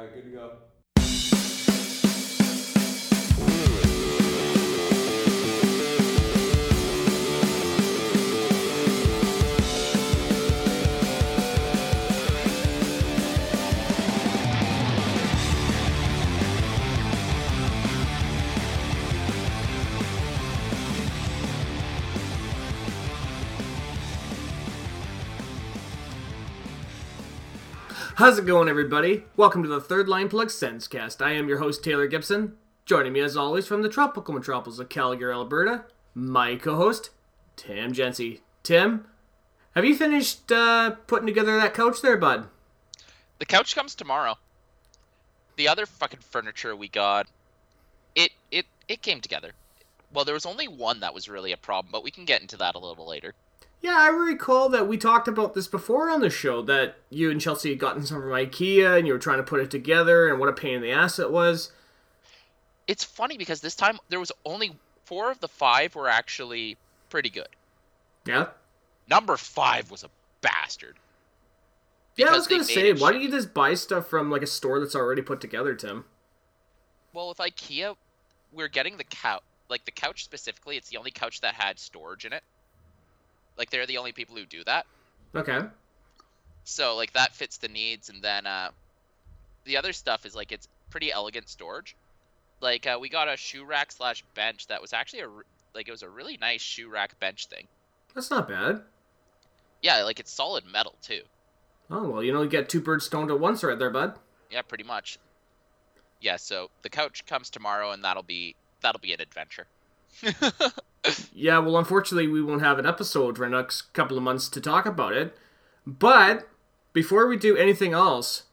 All right, good to go. How's it going, everybody? Welcome to the Third Line Plug Sensecast. I am your host, Taylor Gibson. Joining me, as always, from the tropical metropolis of Calgary, Alberta, my co host, Tim Jency. Tim, have you finished uh, putting together that couch there, bud? The couch comes tomorrow. The other fucking furniture we got, it it it came together. Well, there was only one that was really a problem, but we can get into that a little later. Yeah, I recall that we talked about this before on the show that you and Chelsea had gotten some from IKEA and you were trying to put it together and what a pain in the ass it was. It's funny because this time there was only four of the five were actually pretty good. Yeah? Number five was a bastard. Yeah, I was gonna say, why don't you just buy stuff from like a store that's already put together, Tim? Well, with IKEA, we're getting the couch. Like the couch specifically, it's the only couch that had storage in it. Like they're the only people who do that. Okay. So like that fits the needs, and then uh, the other stuff is like it's pretty elegant storage. Like uh, we got a shoe rack slash bench that was actually a like it was a really nice shoe rack bench thing. That's not bad. Yeah, like it's solid metal too. Oh well, you know, you get two birds stoned at once right there, bud. Yeah, pretty much. Yeah, so the couch comes tomorrow, and that'll be that'll be an adventure. Yeah, well, unfortunately, we won't have an episode for the next couple of months to talk about it. But before we do anything else,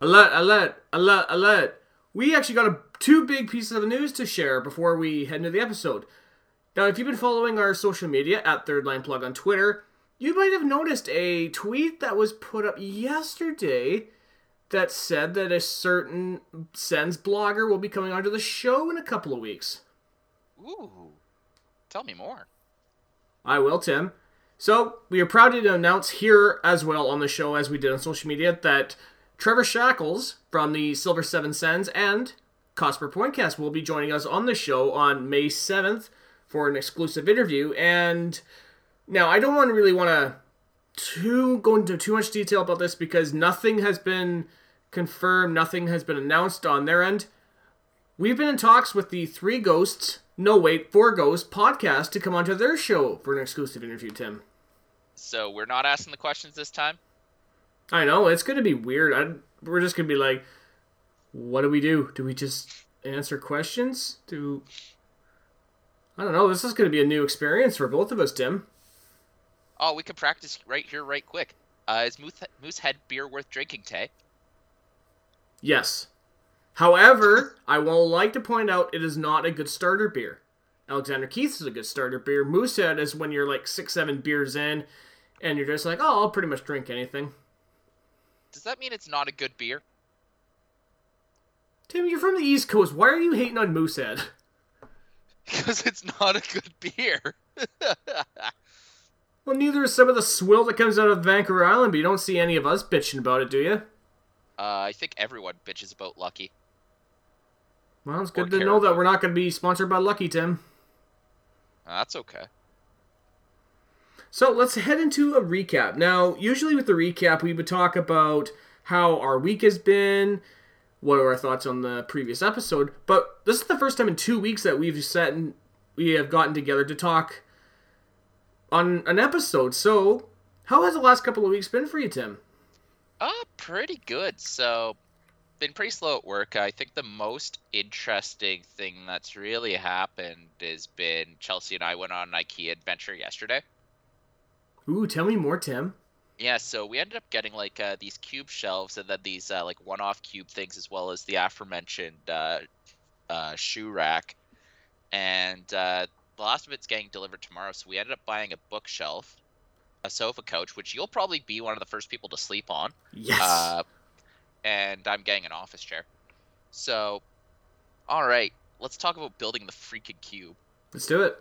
alert, alert, alert, alert! We actually got a, two big pieces of news to share before we head into the episode. Now, if you've been following our social media at Third Line Plug on Twitter, you might have noticed a tweet that was put up yesterday that said that a certain Sens blogger will be coming onto the show in a couple of weeks. Ooh, tell me more. I will, Tim. So, we are proud to announce here as well on the show, as we did on social media, that Trevor Shackles from the Silver Seven Sens and Cosper Pointcast will be joining us on the show on May 7th for an exclusive interview. And now, I don't want to really want to too go into too much detail about this because nothing has been confirmed, nothing has been announced on their end. We've been in talks with the Three Ghosts, no wait, Four Ghosts podcast to come onto their show for an exclusive interview, Tim. So we're not asking the questions this time. I know, it's going to be weird. I, we're just going to be like, what do we do? Do we just answer questions? Do. I don't know. This is going to be a new experience for both of us, Tim. Oh, we could practice right here, right quick. Uh, is Moose, Moosehead beer worth drinking, Tay? Yes. However, I will like to point out it is not a good starter beer. Alexander Keith's is a good starter beer. Moosehead is when you're like six, seven beers in, and you're just like, oh, I'll pretty much drink anything. Does that mean it's not a good beer? Tim, you're from the East Coast. Why are you hating on Moosehead? Because it's not a good beer. Well, neither is some of the swill that comes out of Vancouver Island, but you don't see any of us bitching about it, do you? Uh, I think everyone bitches about Lucky. Well, it's Or good to know that we're not going to be sponsored by Lucky, Tim. Uh, that's okay. So let's head into a recap. Now, usually with the recap, we would talk about how our week has been, what are our thoughts on the previous episode. But this is the first time in two weeks that we've sat and we have gotten together to talk on an episode. So, how has the last couple of weeks been for you, Tim? Uh, pretty good. So, been pretty slow at work. I think the most interesting thing that's really happened has been Chelsea and I went on an IKEA adventure yesterday. Ooh, tell me more, Tim. Yeah, so we ended up getting like uh, these cube shelves and then these uh, like one-off cube things, as well as the aforementioned uh, uh, shoe rack. And uh, the last of it's getting delivered tomorrow, so we ended up buying a bookshelf, a sofa couch, which you'll probably be one of the first people to sleep on. Yes. Uh, and I'm getting an office chair. So, all right, let's talk about building the freaking cube. Let's do it.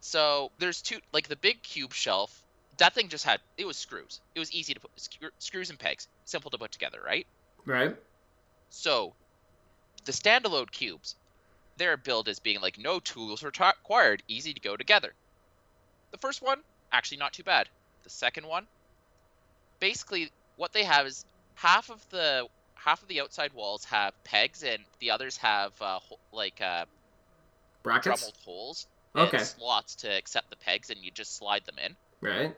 So there's two, like the big cube shelf. That thing just had it was screws. It was easy to put screw, screws and pegs, simple to put together, right? Right? So, the standalone cubes, they're built as being like no tools required, easy to go together. The first one, actually not too bad. The second one, basically what they have is half of the half of the outside walls have pegs and the others have uh, like uh, brackets, dremelled holes, okay, slots to accept the pegs, and you just slide them in. Right.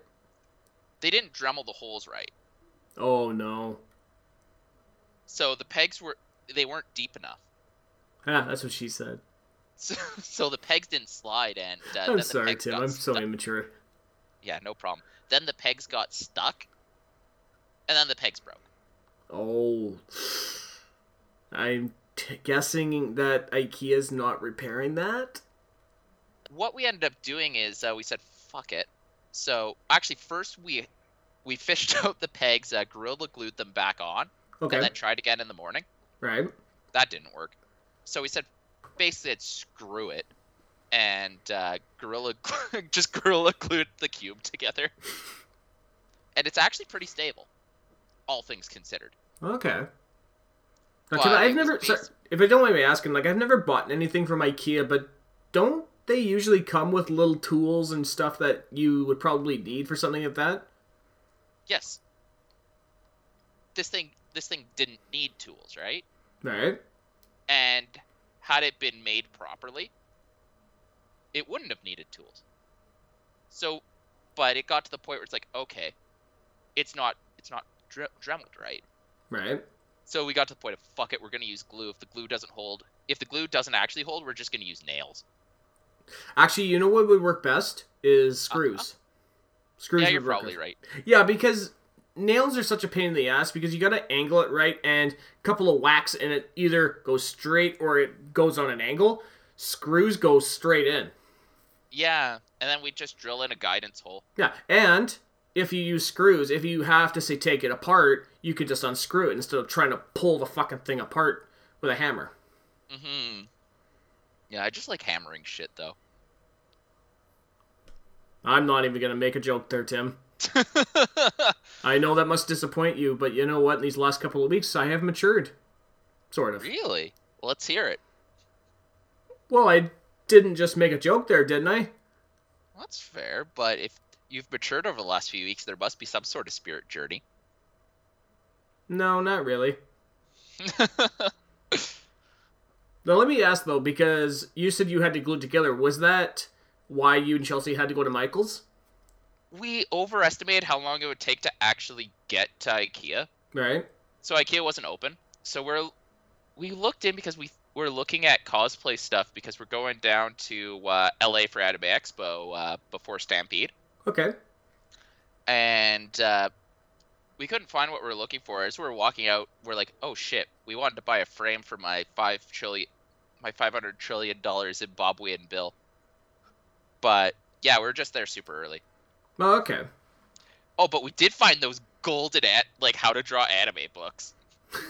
They didn't dremel the holes right. Oh no. So the pegs were they weren't deep enough. Yeah, that's what she said. So, so the pegs didn't slide, and uh, I'm sorry, Tim. I'm so stuck. immature. Yeah, no problem. Then the pegs got stuck, and then the pegs broke. Oh, I'm t- guessing that IKEA's not repairing that. What we ended up doing is uh, we said fuck it. So actually, first we we fished out the pegs, uh, gorilla glued them back on, Okay. and then tried again in the morning. Right. That didn't work. So we said basically screw it, and uh, gorilla just gorilla glued the cube together, and it's actually pretty stable, all things considered. Okay. Now, Well, I've never. Sorry, if I don't mind me asking, like I've never bought anything from IKEA, but don't they usually come with little tools and stuff that you would probably need for something like that? Yes. This thing this thing didn't need tools, right? Right. And had it been made properly, it wouldn't have needed tools. So, but it got to the point where it's like, okay, it's not it's not dre- dremeled right. Right. So we got to the point of fuck it, we're gonna use glue. If the glue doesn't hold, if the glue doesn't actually hold, we're just gonna use nails. Actually, you know what would work best is screws. Uh-huh. Screws. yeah, would you're probably best. right. Yeah, because nails are such a pain in the ass because you got to angle it right and a couple of whacks and it either goes straight or it goes on an angle. Screws go straight in. Yeah, and then we just drill in a guidance hole. Yeah, and if you use screws, if you have to say take it apart, you could just unscrew it instead of trying to pull the fucking thing apart with a hammer. Mm-hmm. Yeah, I just like hammering shit though. I'm not even gonna make a joke there, Tim. I know that must disappoint you, but you know what? In these last couple of weeks, I have matured, sort of. really? Let's hear it. Well, I didn't just make a joke there, didn't I? That's fair, but if you've matured over the last few weeks, there must be some sort of spirit journey. No, not really. Now let me ask though, because you said you had to glue it together. Was that why you and Chelsea had to go to Michael's? we overestimated how long it would take to actually get to IKEA. Right. So IKEA wasn't open. So we're we looked in because we we're looking at cosplay stuff because we're going down to uh, LA for Anime Expo uh, before Stampede, Okay. and uh, we couldn't find what we were looking for. As we were walking out, we're like, "Oh shit! We wanted to buy a frame for my five trillion, my five hundred trillion dollars Zimbabwean bill." But yeah, we are just there super early. Oh, okay. Oh, but we did find those golden at like how to draw anime books. oh,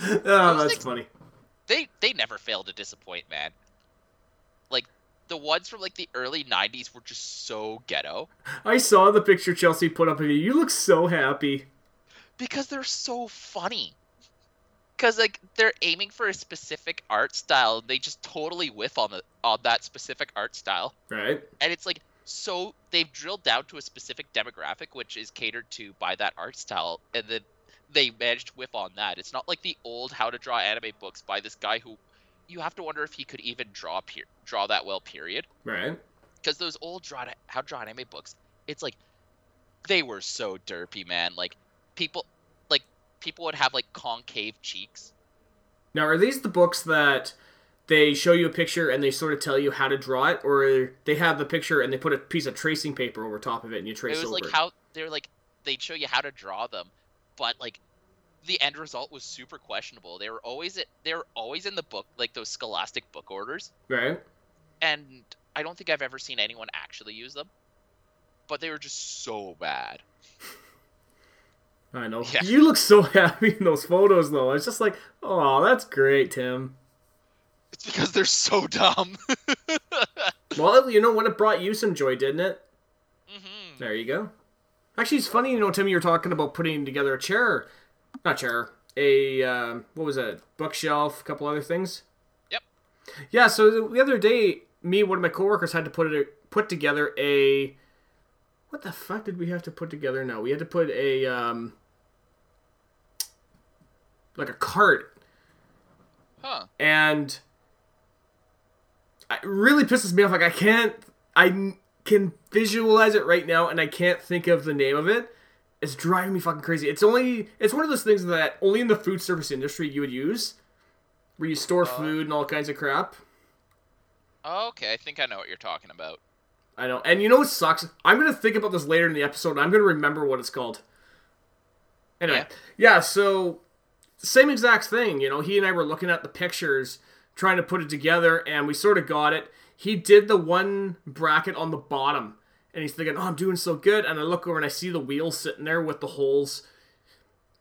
Those that's things- funny. They they never fail to disappoint, man. Like the ones from like the early '90s were just so ghetto I saw the picture Chelsea put up of you. You look so happy. because they're so funny. Because like they're aiming for a specific art style, they just totally whiff on the on that specific art style, Right. and it's like so they've drilled down to a specific demographic which is catered to by that art style, and then they managed to whiff on that. It's not like the old how to draw anime books by this guy who you have to wonder if he could even draw draw that well. Period. Right. because those old draw how to draw anime books, it's like they were so derpy, man. Like people, like people would have like concave cheeks. Now, are these the books that they show you a picture and they sort of tell you how to draw it, or they have the picture and they put a piece of tracing paper over top of it and you trace it was over like how they're like they'd show you how to draw them, but like the end result was super questionable. They were always at, they were always in the book like those scholastic book orders, Right. and I don't think I've ever seen anyone actually use them. But they were just so bad. I know. Yeah. You look so happy in those photos, though. It's just like, oh, that's great, Tim. It's because they're so dumb. Well, you know what? It brought you some joy, didn't it? hmm There you go. Actually, it's funny, you know, Tim, you're talking about putting together a chair, not chair, a uh, what was it? Bookshelf, a couple other things. Yep. Yeah. So the other day, me and one of my coworkers had to put it put together a. What the fuck did we have to put together? now? we had to put a um, like a cart, Huh. and it really pisses me off. Like I can't, I can visualize it right now, and I can't think of the name of it. It's driving me fucking crazy. It's only, it's one of those things that only in the food service industry you would use, where you store oh. food and all kinds of crap. Oh, okay, I think I know what you're talking about. I know. And you know what sucks? I'm gonna think about this later in the episode. And I'm gonna remember what it's called. Anyway, yeah. So same exact thing. You know, he and I were looking at the pictures, trying to put it together, and we sort of got it. He did the one bracket on the bottom, and he's thinking, "Oh, I'm doing so good." And I look over and I see the wheels sitting there with the holes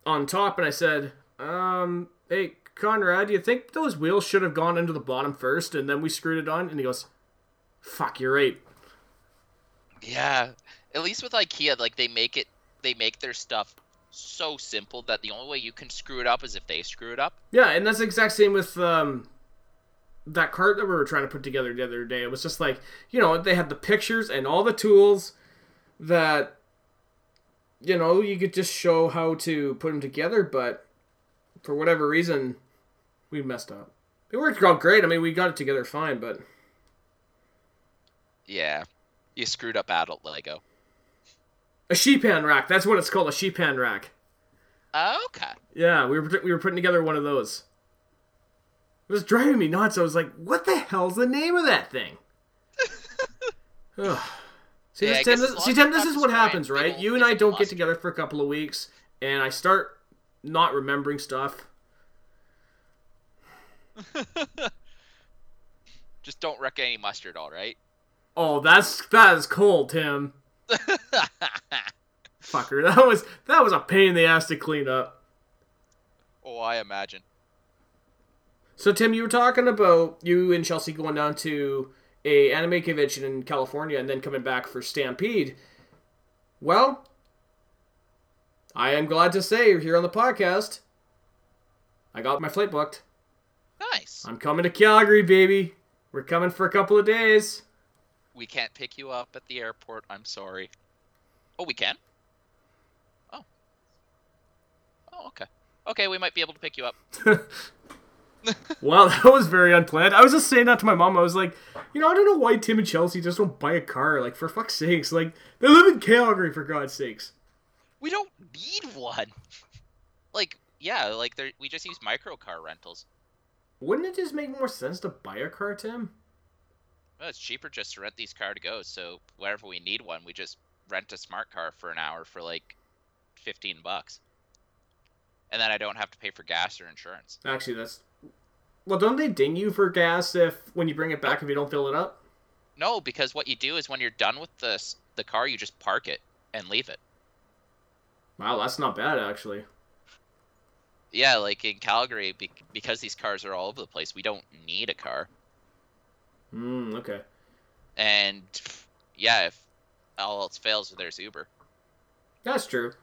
on top, and I said, "Um, hey." Conrad, do you think those wheels should have gone into the bottom first and then we screwed it on? And he goes, Fuck, you're right. Yeah, at least with IKEA, like they make it, they make their stuff so simple that the only way you can screw it up is if they screw it up. Yeah, and that's the exact same with um, that cart that we were trying to put together the other day. It was just like, you know, they had the pictures and all the tools that, you know, you could just show how to put them together, but for whatever reason, we messed up. It worked out great. I mean, we got it together fine, but Yeah, you screwed up adult Lego. a sheep hand rack. That's what it's called, a sheep hand rack. Oh, okay. Yeah, we were we were putting together one of those. It was driving me nuts. I was like, "What the hell's the name of that thing?" See, Yeah, Tim, this, see, Tim, this is what happens, right? You and I don't get together for a couple of weeks, and I start not remembering stuff. Just don't wreck any mustard, all right? Oh, that's that is cold, Tim. Fucker, that was that was a pain in the ass to clean up. oh, I imagine. So Tim, you were talking about you and Chelsea going down to a anime convention in California and then coming back for Stampede. Well, I am glad to say here on the podcast, I got my flight booked. Nice. I'm coming to Calgary, baby. We're coming for a couple of days. We can't pick you up at the airport. I'm sorry. Oh, we can. Oh. Oh, okay. Okay, we might be able to pick you up. Wow, that was very unplanned. I was just saying that to my mom. I was like, you know, I don't know why Tim and Chelsea just don't buy a car. Like, for fuck's sakes. Like, they live in Calgary, for God's sakes. We don't need one. Like, yeah, like we just use micro car rentals. Wouldn't it just make more sense to buy a car, Tim? Well, it's cheaper just to rent these car to go. So wherever we need one, we just rent a smart car for an hour for like fifteen bucks, and then I don't have to pay for gas or insurance. Actually, that's. Well, don't they ding you for gas if when you bring it back if you don't fill it up? No, because what you do is when you're done with the the car, you just park it and leave it. Wow, that's not bad actually. Yeah, like in Calgary, be- because these cars are all over the place, we don't need a car. Hmm. Okay. And yeah, if all else fails, there's Uber. That's true.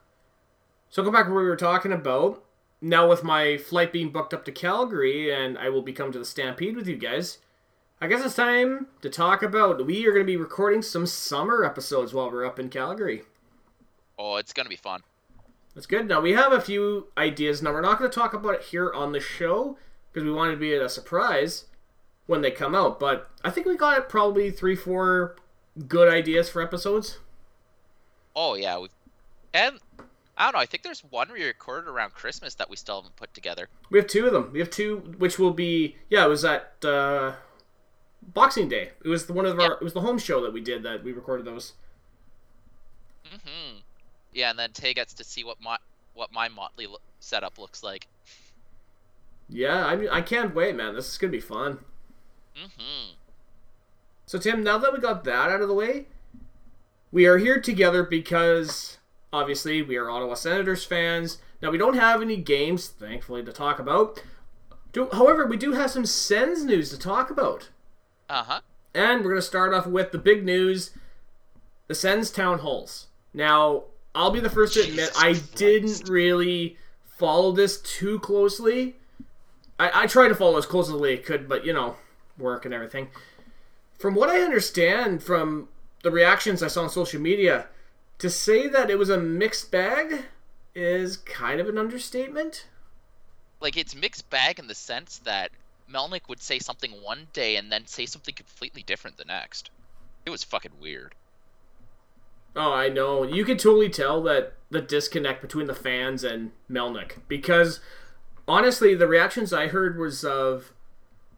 So go back to what we were talking about. Now with my flight being booked up to Calgary and I will be coming to the Stampede with you guys. I guess it's time to talk about we are going to be recording some summer episodes while we're up in Calgary. Oh, it's gonna be fun. That's good. Now we have a few ideas. Now we're not going to talk about it here on the show because we want it to be a surprise when they come out. But I think we got probably three, four good ideas for episodes. Oh yeah, and I don't know. I think there's one we recorded around Christmas that we still haven't put together. We have two of them. We have two, which will be yeah. It was at uh, Boxing Day. It was the one of our. It was the home show that we did that we recorded those. hmm Yeah, and then Tay gets to see what my what my motley lo- setup looks like. Yeah, I mean, I can't wait, man. This is gonna be fun. hmm So Tim, now that we got that out of the way, we are here together because obviously we are Ottawa Senators fans. Now we don't have any games, thankfully, to talk about. Do, however, we do have some Sens news to talk about. Uh huh. And we're going to start off with the big news the Sens town halls. Now, I'll be the first to admit Jesus I Christ. didn't really follow this too closely. I, I try to follow as closely as I could, but you know, work and everything. From what I understand from the reactions I saw on social media, to say that it was a mixed bag is kind of an understatement. Like it's mixed bag in the sense that Melnyk would say something one day and then say something completely different the next. It was fucking weird. Oh, I know. You could totally tell that the disconnect between the fans and Melnyk because honestly, the reactions I heard was of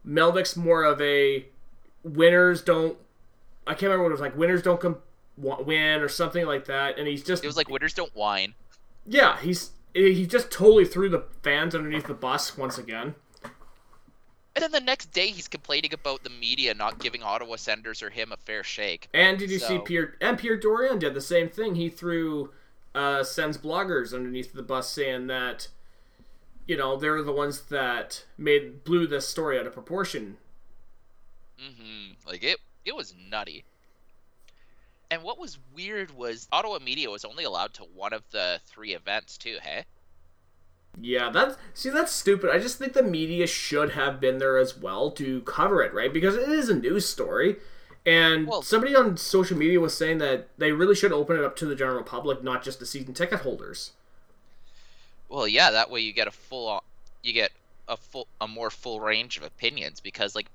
Melnyk's more of a winners don't. I can't remember what it was like. Winners don't come win or something like that, and he's just. It was like winners don't whine. Yeah, he's he just totally threw the fans underneath the bus once again. And then the next day, he's complaining about the media not giving Ottawa Senators or him a fair shake. And did you so... see Pierre and Pierre Dorion did the same thing? He threw uh, Sens bloggers underneath the bus, saying that you know they're the ones that made blew this story out of proportion. Mm-hmm. Like it, it was nutty. And what was weird was Ottawa media was only allowed to one of the three events too. Hey. Yeah, that's see that's stupid. I just think the media should have been there as well to cover it, right? Because it is a news story. And well, somebody on social media was saying that they really should open it up to the general public, not just the season ticket holders. Well, yeah, that way you get a full uh, you get a full a more full range of opinions because like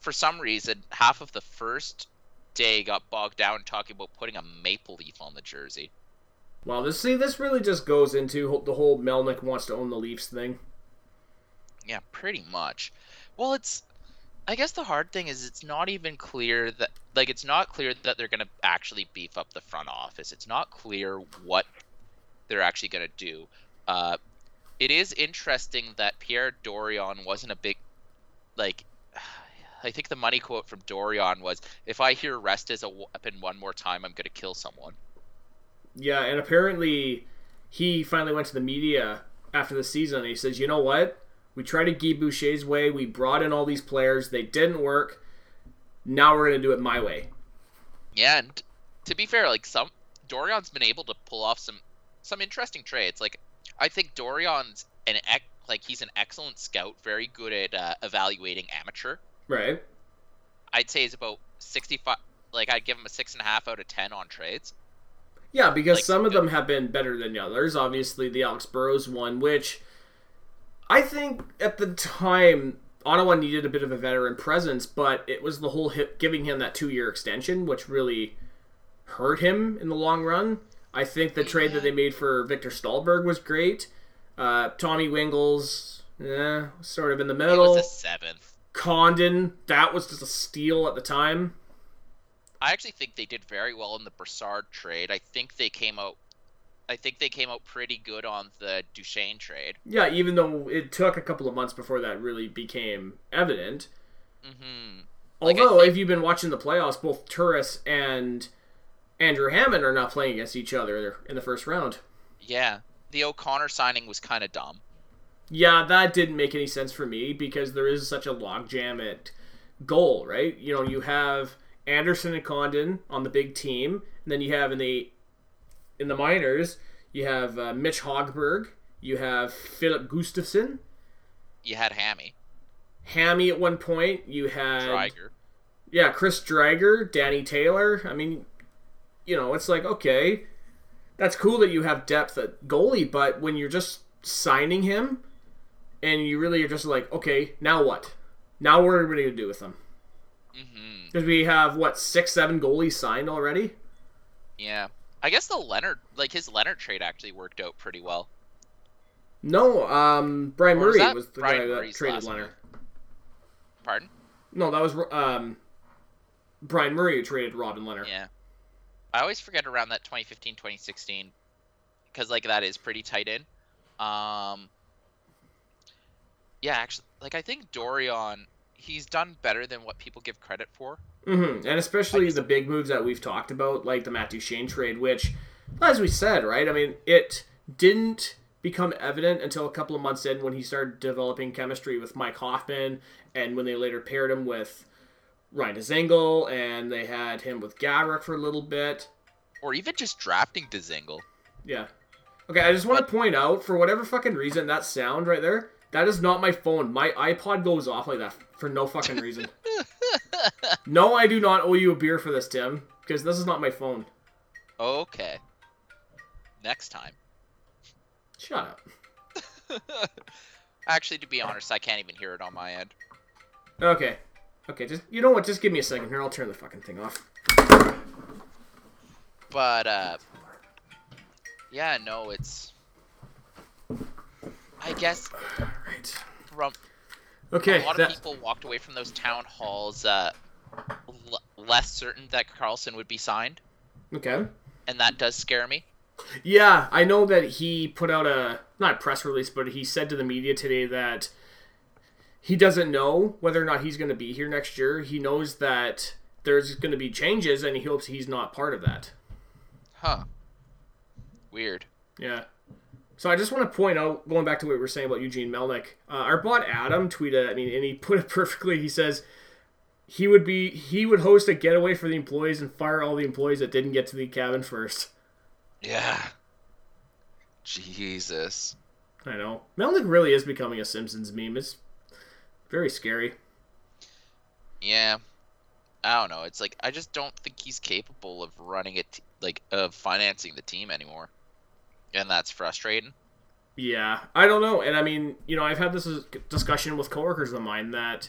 for some reason half of the first day got bogged down talking about putting a maple leaf on the jersey. Well, this see this really just goes into the whole Melnyk wants to own the Leafs thing. Yeah, pretty much. Well, it's I guess the hard thing is it's not even clear that like it's not clear that they're going to actually beef up the front office. It's not clear what they're actually going to do. Uh, it is interesting that Pierre Dorion wasn't a big like I think the money quote from Dorion was if I hear rest is a weapon one more time I'm going to kill someone. Yeah, and apparently he finally went to the media after the season and he says, "You know what? We tried it Guy Boucher's way. We brought in all these players. They didn't work. Now we're going to do it my way." Yeah, and to be fair, like some Dorion's been able to pull off some some interesting trades. Like I think Dorion's an ec- like he's an excellent scout, very good at uh, evaluating amateur. Right. I'd say he's about sixty-five. Like I'd give him a six and a half out of ten on trades. Yeah, because like, some of them have been better than the others. Obviously, the Alex Burrows one, which I think at the time Ottawa needed a bit of a veteran presence, but it was the whole hip giving him that two year extension, which really hurt him in the long run. I think the trade that they made for Viktor Stalberg was great. Uh, Tommy Wingels, eh, sort of in the middle. He was a seventh. Condon, that was just a steal at the time. I actually think they did very well in the Brassard trade. I think they came out I think they came out pretty good on the Duchene trade. Yeah, even though it took a couple of months before that really became evident. Mm-hmm. Although, like think... if you've been watching the playoffs, both Turris and Andrew Hammond are not playing against each other in the first round. Yeah, the O'Connor signing was kind of dumb. Yeah, that didn't make any sense for me because there is such a logjam at goal, right? You know, you have Anderson and Condon on the big team, and then you have in the in the minors you have uh, Mitch Hogberg, you have Filip Gustavsson, you had Hammy, Hammy at one point, you had Driedger, yeah, Chris Driedger, Danny Taylor. I mean, you know, it's like okay, that's cool that you have depth at goalie, but when you're just signing him, and you really are just like, okay, now what? Now what are we going to do with them? Because mm-hmm. we have what six, seven goalies signed already. Yeah, I guess the Lehner, like his Lehner trade, actually worked out pretty well. No, um, Bryan Murray was, was the Bryan guy Murray's traded Lehner. Pardon? No, that was um, Bryan Murray who traded Robin Lehner. Yeah, I always forget around that 2015, 2016, because like that is pretty tight in. Um, yeah, actually, like I think Dorion, he's done better than what people give credit for. Mm-hmm. And especially just, the big moves that we've talked about, like the Matt Duchene trade, which, as we said, right? I mean, it didn't become evident until a couple of months in when he started developing chemistry with Mike Hoffman, and when they later paired him with Ryan Dzingel, and they had him with Gaborik for a little bit. Or even just drafting Dzingel. Yeah. Okay, I just want to point out, for whatever fucking reason, that sound right there, that is not my phone. My iPod goes off like that for no fucking reason. no, I do not owe you a beer for this, Tim, because this is not my phone. Okay. Next time. Shut up. Actually, to be honest, I can't even hear it on my end. Okay. Okay, just you know what? Just give me a second here. I'll turn the fucking thing off. But uh yeah, no, it's I guess Right. from Okay. a lot that- of people walked away from those town halls uh l- less certain that Karlsson would be signed, Okay. and that does scare me. Yeah, I know that he put out a not a press release, but he said to the media today that he doesn't know whether or not he's going to be here next year. He knows that there's going to be changes, and he hopes he's not part of that. Huh. Weird. Yeah. So I just want to point out, going back to what we were saying about Eugene Melnyk, uh, our bot Adam tweeted. I mean, and he put it perfectly. He says he would be he would host a getaway for the employees and fire all the employees that didn't get to the cabin first. Yeah. Jesus. I know Melnyk really is becoming a Simpsons meme. It's very scary. Yeah. I don't know. It's like I just don't think he's capable of running it, like of financing the team anymore, and that's frustrating. Yeah, I don't know. And I mean, you know, I've had this discussion with coworkers of mine that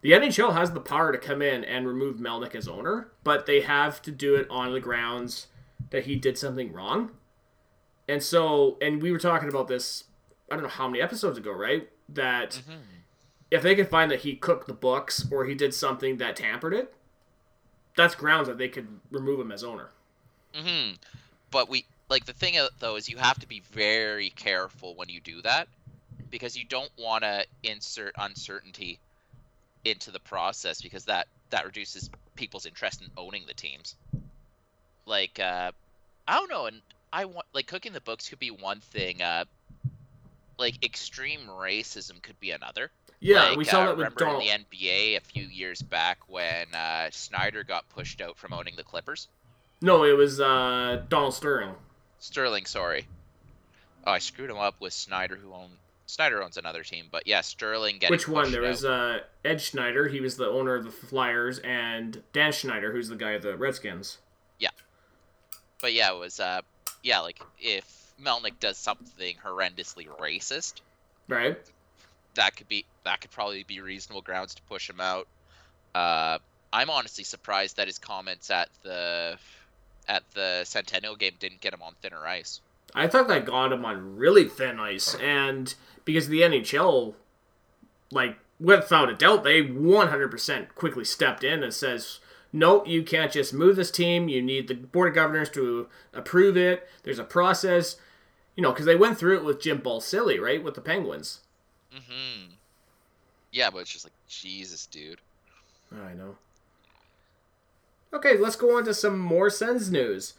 the NHL has the power to come in and remove Melnyk as owner, but they have to do it on the grounds that he did something wrong. And so, and we were talking about this, I don't know how many episodes ago, right? That if they could find that he cooked the books or he did something that tampered it, that's grounds that they could remove him as owner. hmm But we like the thing uh, though is you have to be very careful when you do that because you don't want to insert uncertainty into the process because that that reduces people's interest in owning the teams. Like uh I don't know and I want like cooking the books could be one thing uh like extreme racism could be another. Yeah, Like, we saw uh, that with remember Donald. in the NBA a few years back when uh, Snyder got pushed out from owning the Clippers. No, it was uh, Donald Sterling. Sterling, sorry. Oh, I screwed him up with Snyder, who owned Snyder owns another team, but yeah, Sterling getting Which one? There out. was uh, Ed Snyder. He was the owner of the Flyers, and Dan Snyder, who's the guy of the Redskins. Yeah, but yeah, it was uh, yeah, like if Melnyk does something horrendously racist, Right? that could be that could probably be reasonable grounds to push him out. Uh, I'm honestly surprised that his comments at the at the Centennial game didn't get him on thinner ice. I thought that got him on really thin ice, and because the NHL, like without a doubt, they 100% quickly stepped in and says, "No, you can't just move this team. You need the board of governors to approve it. There's a process." You know, because they went through it with Jim Balsillie, right, with the Penguins. Mm-hmm. Yeah, but it's just like Jesus, dude. I know. Okay, let's go on to some more Sens news.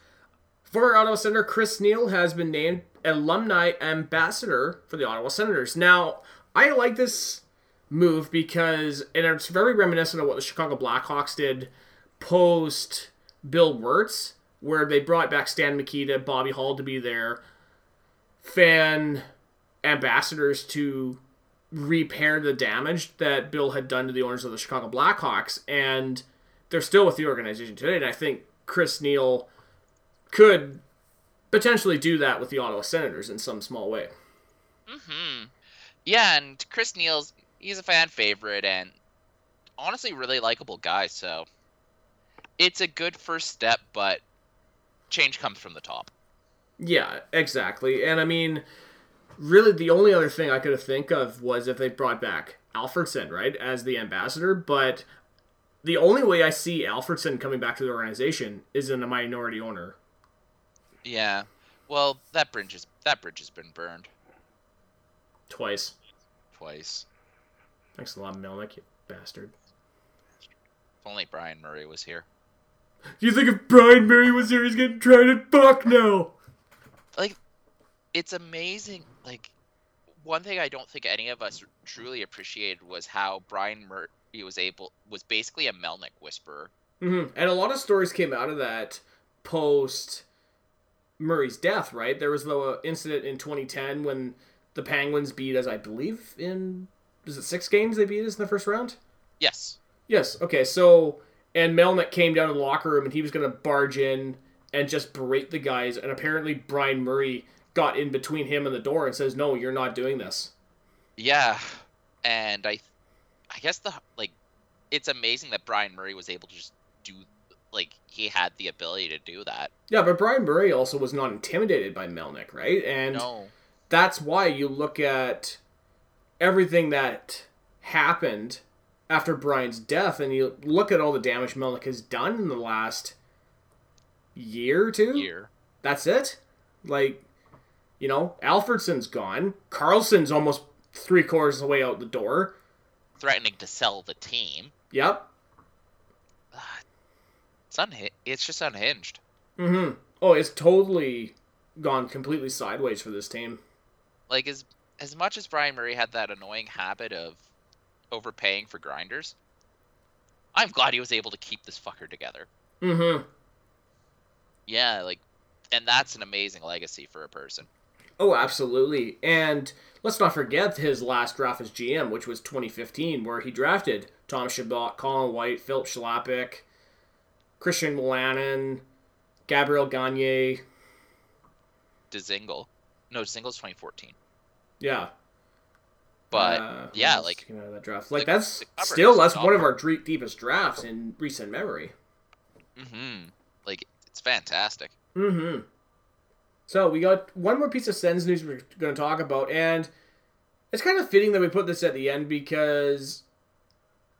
Former Ottawa Senator Chris Neil has been named alumni ambassador for the Ottawa Senators. Now, I like this move because, and it's very reminiscent of what the Chicago Blackhawks did post Bill Wirtz, where they brought back Stan Mikita, Bobby Hull to be their fan ambassadors to repair the damage that Bill had done to the owners of the Chicago Blackhawks, and they're still with the organization today. And I think Chris Neil could potentially do that with the Ottawa Senators in some small way. hmm Yeah, and Chris Neil's he's a fan favorite and honestly really likable guy, so it's a good first step, but change comes from the top. Yeah, exactly. And I mean, really, the only other thing I could think of was if they brought back Alfredsson, right, as the ambassador. But the only way I see Alfredsson coming back to the organization is in a minority owner. Yeah. Well, that bridge is that bridge has been burned Twice. twice. Thanks a lot, Melnyk, you bastard. If only Bryan Murray was here. Do you think if Bryan Murray was here, he's getting tried at fuck now? Like, it's amazing. Like, one thing I don't think any of us truly appreciated was how Bryan Murray was able was basically a Melnyk whisperer. hmm And a lot of stories came out of that post Murray's death, right? There was the incident in 2010 when the Penguins beat us, I believe, in was it six games they beat us in the first round? Yes. Yes. Okay. So and Melnyk came down to the locker room and he was going to barge in and just berate the guys, and apparently Bryan Murray got in between him and the door and says, "No, you're not doing this." Yeah, and I, I guess the like, it's amazing that Bryan Murray was able to just do like he had the ability to do that. Yeah, but Bryan Murray also was not intimidated by Melnyk, right? And No. that's why you look at everything that happened after Bryan's death, and you look at all the damage Melnyk has done in the last year or two. Year. That's it. Like, you know, Alfredsson's gone. Karlsson's almost three quarters of the way out the door. Threatening to sell the team. Yep. It's unha- It's just unhinged. Mm-hmm. Oh, it's totally gone completely sideways for this team. Like as as much as Bryan Murray had that annoying habit of overpaying for grinders, I'm glad he was able to keep this fucker together. Mm-hmm. Yeah, like, and that's an amazing legacy for a person. Oh, absolutely. And let's not forget his last draft as GM, which was 2015, where he drafted Tom Chabot, Colin White, Filip Chlapik, Christian Wolanin, Gabriel Gagne. Dzingel, no, Dzingel's 2014. Yeah. But Uh, yeah, like came out of that draft. Like the- that's the still that's one of our deepest drafts in recent memory. Mm-hmm. Like it's fantastic. Mm-hmm. So we got one more piece of Sens news we're going to talk about, and it's kind of fitting that we put this at the end because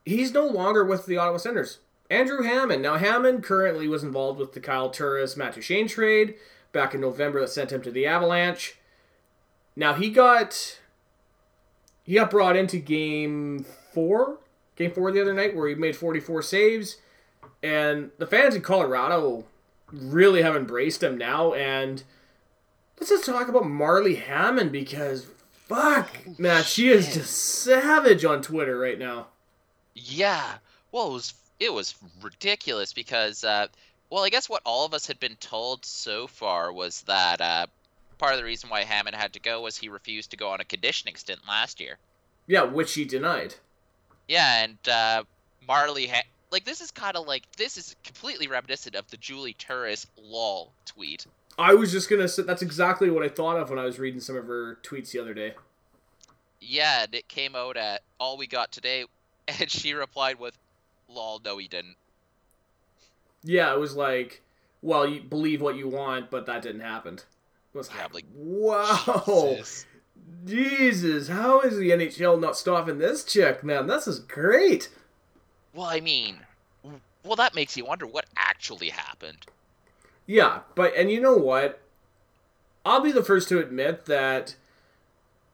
he's no longer with the Ottawa Senators. Andrew Hammond. Now Hammond currently was involved with the Kyle Turris Matt Duchene trade back in November that sent him to the Avalanche. Now he got he got brought into game four, game four the other night where he made forty four saves, and the fans in Colorado really have embraced him now. And let's just talk about Marley Hammond because fuck, man, she is just savage on Twitter right now. Yeah. Well, it was it was ridiculous because uh, well, I guess what all of us had been told so far was that uh, part of the reason why Hammond had to go was he refused to go on a conditioning stint last year. Yeah, which she denied. Yeah, and uh, Marley ha- like this is kind of like this is completely reminiscent of the Julie Turris lol tweet. I was just gonna say that's exactly what I thought of when I was reading some of her tweets the other day. Yeah, and it came out at all we got today, and she replied with, "Lol, no, he didn't." Yeah, it was like, well, you believe what you want, but that didn't happen. It was Yeah, like, wow, Jesus. Jesus, how is the NHL not stopping this chick, man? This is great. Well, I mean, well, that makes you wonder what actually happened. Yeah, but and you know what? I'll be the first to admit that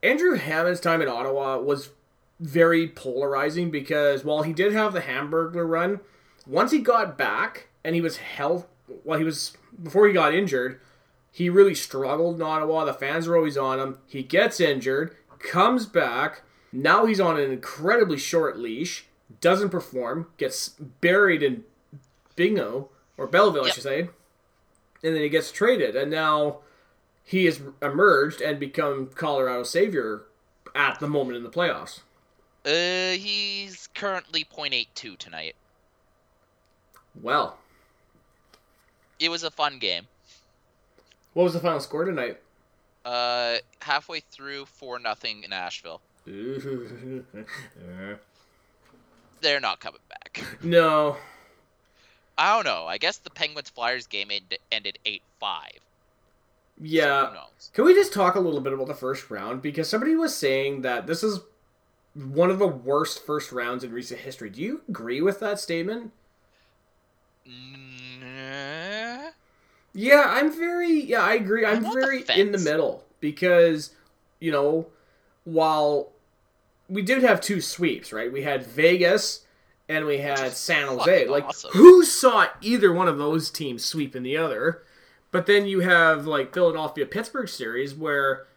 Andrew Hammond's time in Ottawa was very polarizing because while he did have the Hamburglar run, once he got back and he was health, well, he was before he got injured, he really struggled in Ottawa. The fans were always on him. He gets injured, comes back. Now he's on an incredibly short leash, doesn't perform, gets buried in Bingo or Belleville, I should say, and then he gets traded, and now he has emerged and become Colorado's savior at the moment in the playoffs. Uh, he's currently 0.82 tonight. Well, It was a fun game. what was the final score tonight? Uh, halfway through, four nothing in Nashville. They're not coming back. no, I don't know. I guess the Penguins Flyers game end- ended eight five. yeah. knows? Can we just talk a little bit about the first round? Because somebody was saying that this is one of the worst first rounds in recent history. Do you agree with that statement? Nah. Yeah, I'm very yeah, I agree. I'm, I'm on the very in the middle because you know, while we did have two sweeps, right? We had Vegas and we had San Jose. Like awesome. who saw either one of those teams sweeping the other? But then you have like Philadelphia Pittsburgh series where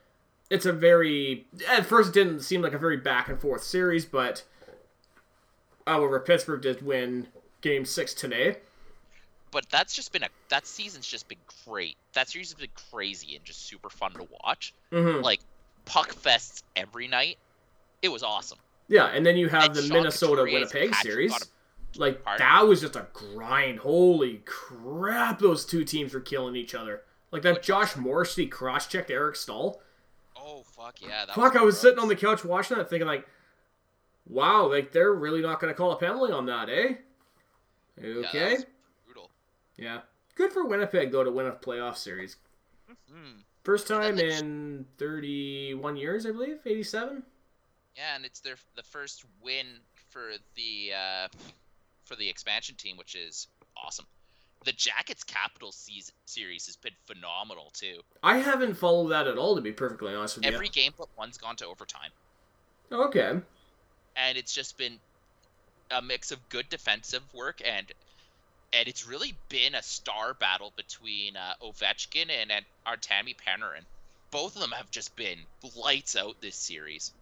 it's a very at first it didn't seem like a very back and forth series, but however Pittsburgh did win game 6 today. but that's just been a that season's just been great. That series has been crazy and just super fun to watch. Mhm. Like puck fests every night. It was awesome. Yeah, and then you have And the Sean Minnesota Winnipeg series. Like Pardon? that was just a grind. Holy crap! Those two teams were killing each other. Like that Josh Morrissey cross checked Eric Staal. Oh fuck yeah! That Fuck! I was gross. sitting on the couch watching that, thinking like, "Wow, like they're really not going to call a penalty on that, eh?" Yeah, Okay. was brutal. Yeah. Good for Winnipeg though to win a playoff series. Hmm. First time in 31 years, I believe. 87. Yeah, and it's their the first win for the uh, for the expansion team, which is awesome. The Jackets Capital season, series has been phenomenal too. I haven't followed that at all, to be perfectly honest with you. Every game but one's gone to overtime. Okay. and it's just been a mix of good defensive work and and it's really been a star battle between uh, Ovechkin and, and Artemi Panarin. Both of them have just been lights out this series.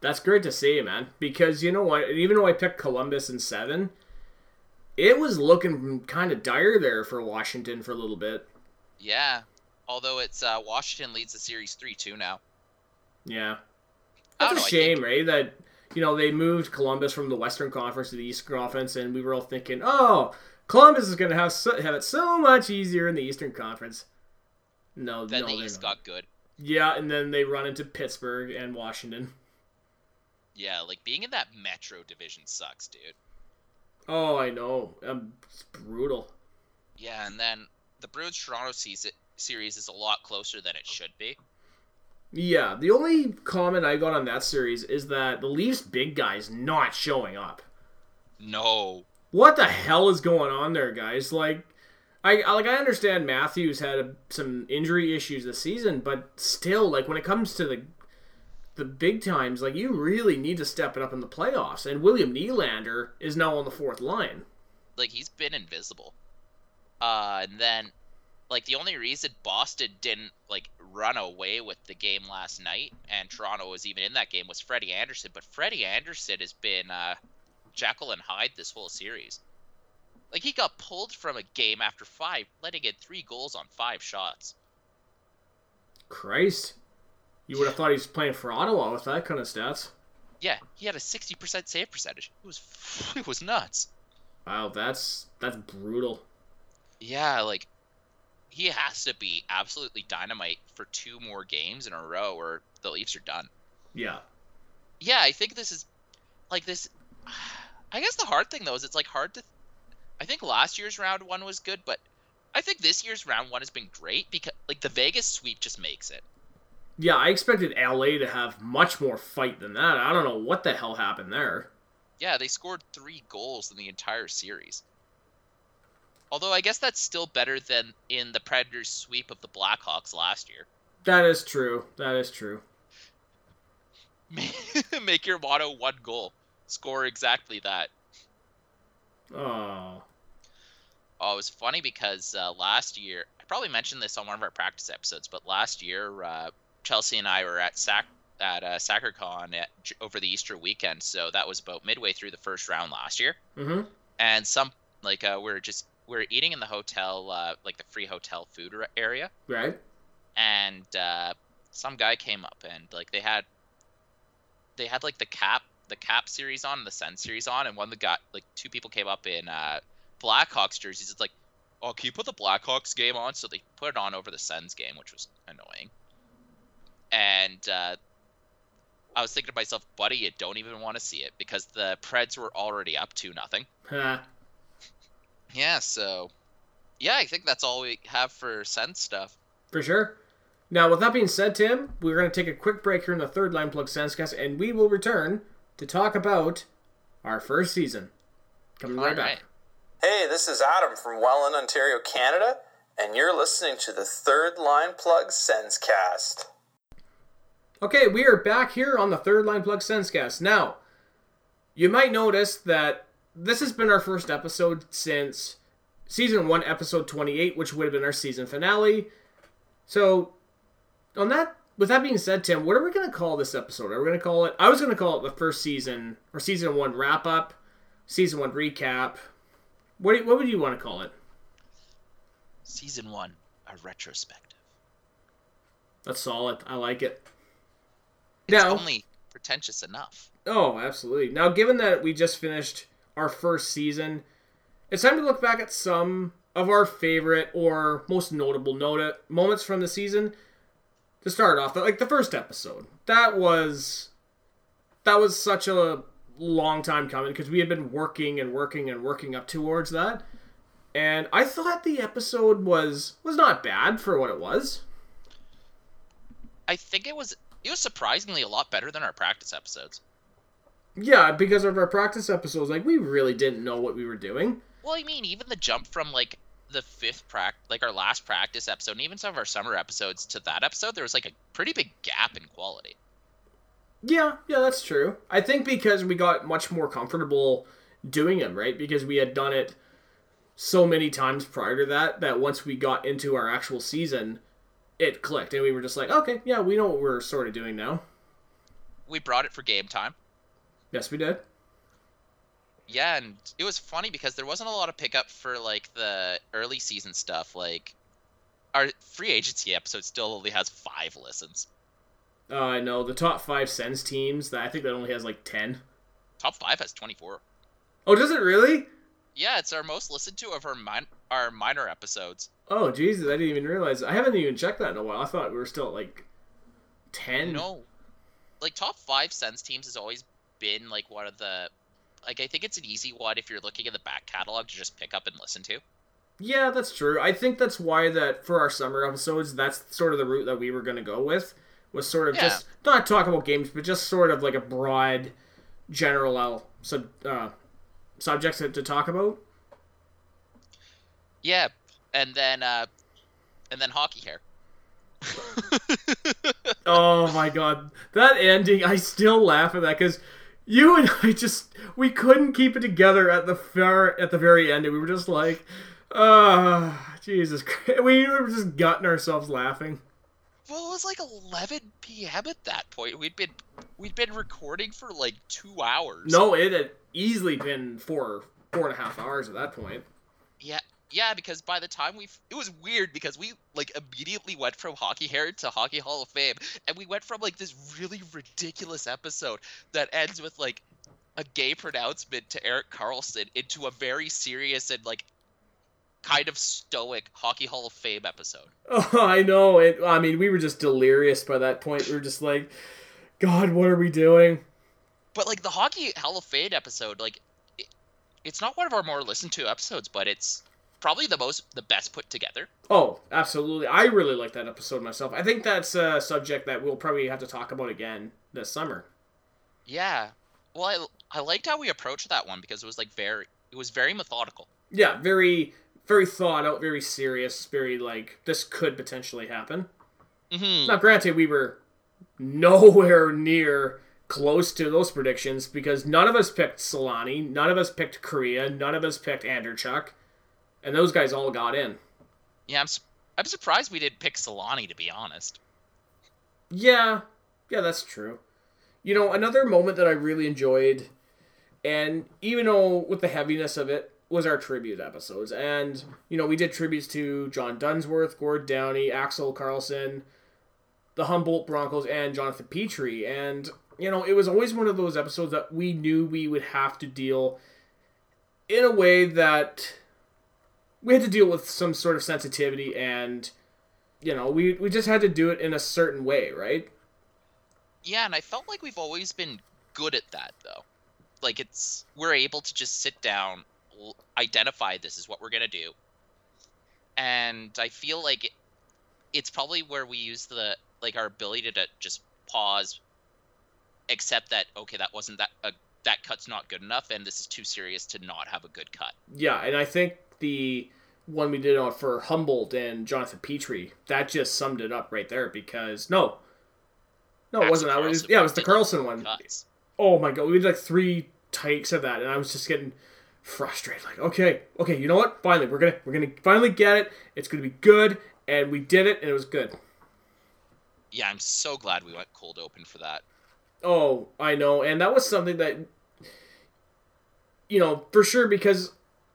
That's great to see, man. Because you know what? Even though I picked Columbus in seven, it was looking kind of dire there for Washington for a little bit. Yeah, although it's uh, Washington leads the series three two now. Yeah. That's a know, shame, right? That you know they moved Columbus from the Western Conference to the Eastern Conference, and we were all thinking, "Oh, Columbus is going to have so, have it so much easier in the Eastern Conference." No, Then no, the East not. got good. Yeah, and then they run into Pittsburgh and Washington. Yeah, like being in that Metro division sucks, dude. Oh, I know. Um, it's brutal. Yeah, and then the Bruins Toronto series is a lot closer than it should be. Yeah, the only comment I got on that series is that the Leafs big guys not showing up. No. What the hell is going on there, guys? Like, I I- like I understand Matthews had a, some injury issues this season, but still, like when it comes to the the big times, like you really need to step it up in the playoffs. And William Nylander is now on the fourth line. Like he's been invisible. Uh and then like the only reason Boston didn't like run away with the game last night and Toronto was even in that game was Freddie Andersen, but Freddie Andersen has been uh Jekyll and Hyde this whole series. Like he got pulled from a game after five, letting in three goals on five shots. Christ, you would have thought he's playing for Ottawa with that kind of stats. Yeah, he had a sixty percent save percentage. It was it was nuts. Wow, that's that's brutal. Yeah, like he has to be absolutely dynamite for two more games in a row, or the Leafs are done. Yeah. Yeah, I think this is like this. I guess the hard thing though is it's like hard to. I think last year's round one was good, but I think this year's round one has been great because like the Vegas sweep just makes it. Yeah, I expected LA to have much more fight than that. I don't know what the hell happened there. Yeah, they scored three goals in the entire series. Although I guess that's still better than in the Predators' sweep of the Blackhawks last year. That is true. That is true. Make your motto one goal. Score exactly that. Oh. Oh, it was funny because uh, last year, I probably mentioned this on one of our practice episodes, but last year, uh, Chelsea and I were at Sac at uh, Sakura-Con at, over the Easter weekend, so that was about midway through the first round last year. Mm-hmm. And some like uh, we are just we are eating in the hotel, uh, like the free hotel food area, Right? and uh, some guy came up and like they had they had like the cap the cap series on and the Sun series on, and one of the guy like two people came up in uh, Blackhawks jerseys. It's like, oh, can you put the Blackhawks game on? So they put it on over the Sens game, which was annoying. And uh, I was thinking to myself, buddy, you don't even want to see it because the Preds were already up to nothing. Ha. Yeah, so yeah, I think that's all we have for Sens stuff. For sure. Now, with that being said, Tim, we're going to take a quick break here in the third line plug Sensecast, and we will return to talk about our first season. Coming right All back. Hey, this is Adam from Welland, Ontario, Canada, and you're listening to the Third Line Plug Sensecast. Okay, we are back here on the third line plug Sensecast. Now, you might notice that this has been our first episode since season one, episode 28, which would have been our season finale. So, on that, with that being said, Tim, what are we going to call this episode? Are we going to call it? I was going to call it the first season or season one wrap up, season one recap. What what would you want to call it? Season one, a retrospective. That's solid. I like it. It's Now- only pretentious enough. Oh, absolutely. Now, given that we just finished our first season, it's time to look back at some of our favorite or most notable note moments from the season. To start off, like the first episode, that was that was such a long time coming because we had been working and working and working up towards that. And I thought the episode was was not bad for what it was. I think it was it was surprisingly a lot better than our practice episodes. Yeah, because of our practice episodes, like we really didn't know what we were doing. Well, I mean, even the jump from like the fifth prac, like our last practice episode, and even some of our summer episodes to that episode, there was like a pretty big gap in quality. Yeah, yeah, that's true. I think because we got much more comfortable doing them, right? Because we had done it so many times prior to that that once we got into our actual season, it clicked and we were just like, okay, yeah, we know what we're sort of doing now. We brought it for game time. Yes, we did. Yeah, and it was funny because there wasn't a lot of pickup for like the early season stuff. Like our free agency episode still only has five listens. Uh, I know the top five Sens teams. That I think that only has like ten. Top five has twenty four. Oh, does it really? Yeah, it's our most listened to of our min- our minor episodes. Oh, Jesus, I didn't even realize. I haven't even checked that in a while. I thought we were still at like ten. No, like top five Sens teams has always been like one of the like I think it's an easy one if you're looking at the back catalog to just pick up and listen to. Yeah, that's true. I think that's why that for our summer episodes, that's sort of the route that we were going to go with. Was sort of Yeah. just not talk about games, but just sort of like a broad, general sub uh, subjects to, to talk about. Yeah, and then uh and then hockey hair. Oh my god, that ending! I still laugh at that because you and I just we couldn't keep it together at the far at the very end, and we were just like, ah, Jesus Christ! We were just gutting ourselves laughing. Well, it was like 11 p.m. at that point. We'd been we'd been recording for like two hours. No, it had easily been four four and a half hours at that point. Yeah, yeah. Because by the time we, it was weird because we like immediately went from Hockey Hair to Hockey Hall of Fame, and we went from like this really ridiculous episode that ends with like a gay pronouncement to Erik Karlsson into a very serious and like kind of stoic Hockey Hall of Fame episode. Oh, I know. It. I mean, we were just delirious by that point. We were just like, God, what are we doing? But like the Hockey Hall of Fame episode, like it, it's not one of our more listened to episodes, but it's probably the most the best put together. Oh, absolutely. I really like that episode myself. I think that's a subject that we'll probably have to talk about again this summer. Yeah. Well, I I liked how we approached that one because it was like very it was very methodical. Yeah, very, very thought out, very serious, very like this could potentially happen. Mm-hmm. Now, granted, we were nowhere near close to those predictions because none of us picked Selanne, none of us picked Kariya, none of us picked Andreychuk, and those guys all got in. Yeah, I'm su- I'm surprised we didn't pick Selanne to be honest. Yeah, yeah, that's true. You know, another moment that I really enjoyed, and even though with the heaviness of it, was our tribute episodes. And, you know, we did tributes to John Dunsworth, Gord Downie, Axel Karlsson, the Humboldt Broncos, and Jonathan Pitre. And, you know, it was always one of those episodes that we knew we would have to deal in a way that we had to deal with some sort of sensitivity and you know we we just had to do it in a certain way right Yeah, and I felt like we've always been good at that though. Like it's we're able to just sit down, identify this is what we're gonna do, and I feel like it, it's probably where we use the like our ability to, to just pause, accept that okay that wasn't that uh, that cut's not good enough, and this is too serious to not have a good cut. yeah and i think the one we did on for humboldt and jonathan pitre that just summed it up right there because no. No it wasn't. That one was, yeah it was the karlsson one. Cuts. oh my god we did like three takes of that and i was just getting frustrated like okay okay you know what? Finally we're gonna we're gonna finally get it. It's gonna be good and we did it and it was good. Yeah, I'm so glad we went cold open for that. Oh, I know, and that was something that you know for sure because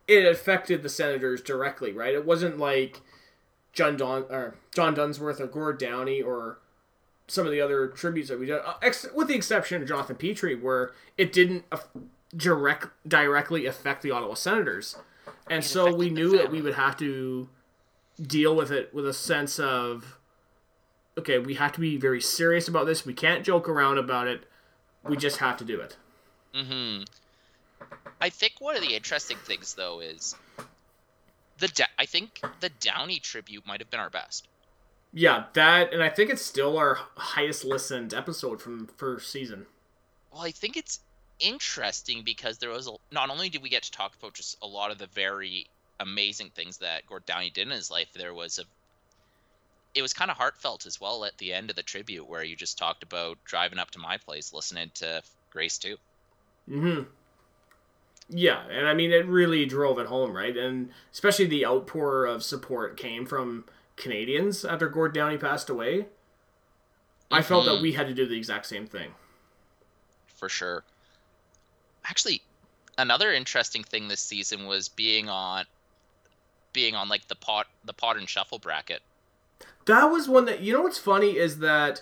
it affected the senators directly, right? It wasn't like John Don or John Dunsworth or Gord Downie or some of the other tributes that we did, uh, ex- with the exception of Jonathan Pitre, where it didn't uh, direct directly affect the Ottawa Senators, and so we knew that we would have to deal with it with a sense of okay, we have to be very serious about this. We can't joke around about it. We just have to do it. hmm I think one of the interesting things though is the da- I think the Downie tribute might have been our best. Yeah, that, and I think it's still our highest listened episode from first season. Well, I think it's interesting because there was a, not only did we get to talk about just a lot of the very amazing things that Gord Downie did in his life, there was a it was kind of heartfelt as well at the end of the tribute where you just talked about driving up to my place listening to Grace too. hmm Yeah, and I mean, it really drove it home, right? And especially the outpour of support came from Canadians after Gord Downie passed away. I felt that Mhm. we had to do the exact same thing. for sure. Actually, another interesting thing this season was being on being on like the pot the pot and shuffle bracket. That was one that you know what's funny is that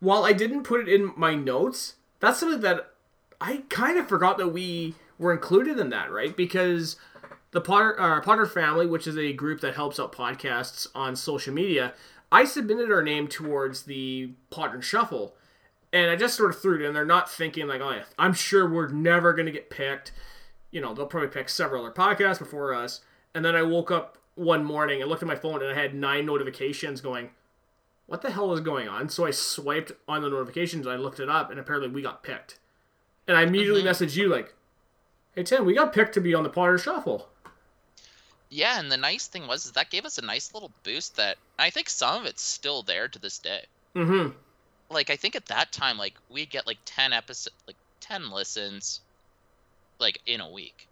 while I didn't put it in my notes, that's something that I kind of forgot that we were included in that, right? Because the Potter uh, Potter family, which is a group that helps out podcasts on social media, I submitted our name towards the Potter and Shuffle, and I just sort of threw it in there, not thinking like, oh yeah, I'm sure we're never gonna get picked. You know, they'll probably pick several other podcasts before us. And then I woke up one morning and looked at my phone and I had nine notifications going, what the hell is going on? So I swiped on the notifications, I looked it up, and apparently we got picked. And I immediately Mhm. messaged you like, "Hey Tim, we got picked to be on the Potter Shuffle." Yeah, and the nice thing was is that gave us a nice little boost that I think some of it's still there to this day. Mm-hmm. Like I think at that time like we'd get like 10 episodes like 10 listens like in a week.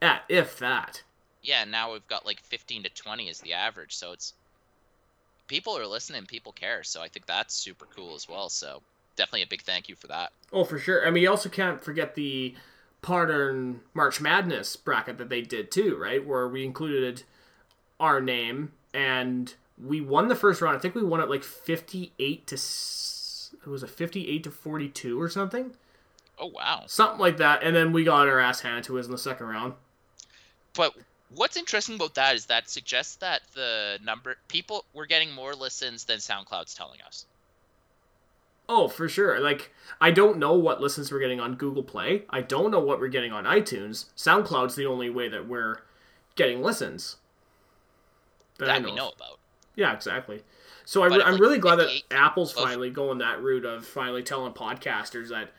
At if that. Yeah, now we've got like 15 to 20 is the average, so it's people are listening, people care, so I think that's super cool as well. So definitely a big thank you for that. Oh, for sure. I mean, you also can't forget the Potter March Madness bracket that they did too, right? Where we included our name and we won the first round. I think we won it like fifty-eight to. s- It was a fifty-eight to forty-two or something. Oh wow. something like that, and then we got our ass handed to us in the second round. But what's interesting about that is that suggests that the number people were getting more listens than SoundCloud's telling us. Oh, for sure. Like, I don't know what listens we're getting on Google Play. I don't know what we're getting on iTunes. SoundCloud's the only way that we're getting listens. I That we know about. Yeah, exactly. So I, But I'm like, really glad that Apple's of- finally going that route of finally telling podcasters that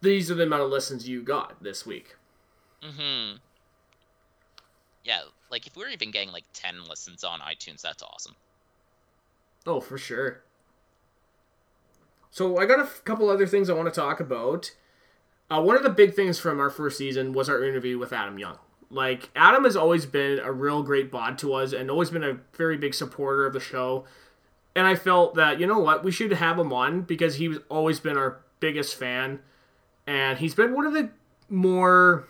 these are the amount of listens you got this week. Mm-hmm. Yeah, like if we're even getting like ten listens on iTunes, that's awesome. Oh, for sure. So I got a f- couple other things I want to talk about. Uh, one of the big things from our first season was our interview with Adam Young. Like Adam has always been a real great bod to us and always been a very big supporter of the show. And I felt that you know what we should have him on because he's always been our biggest fan, and he's been one of the more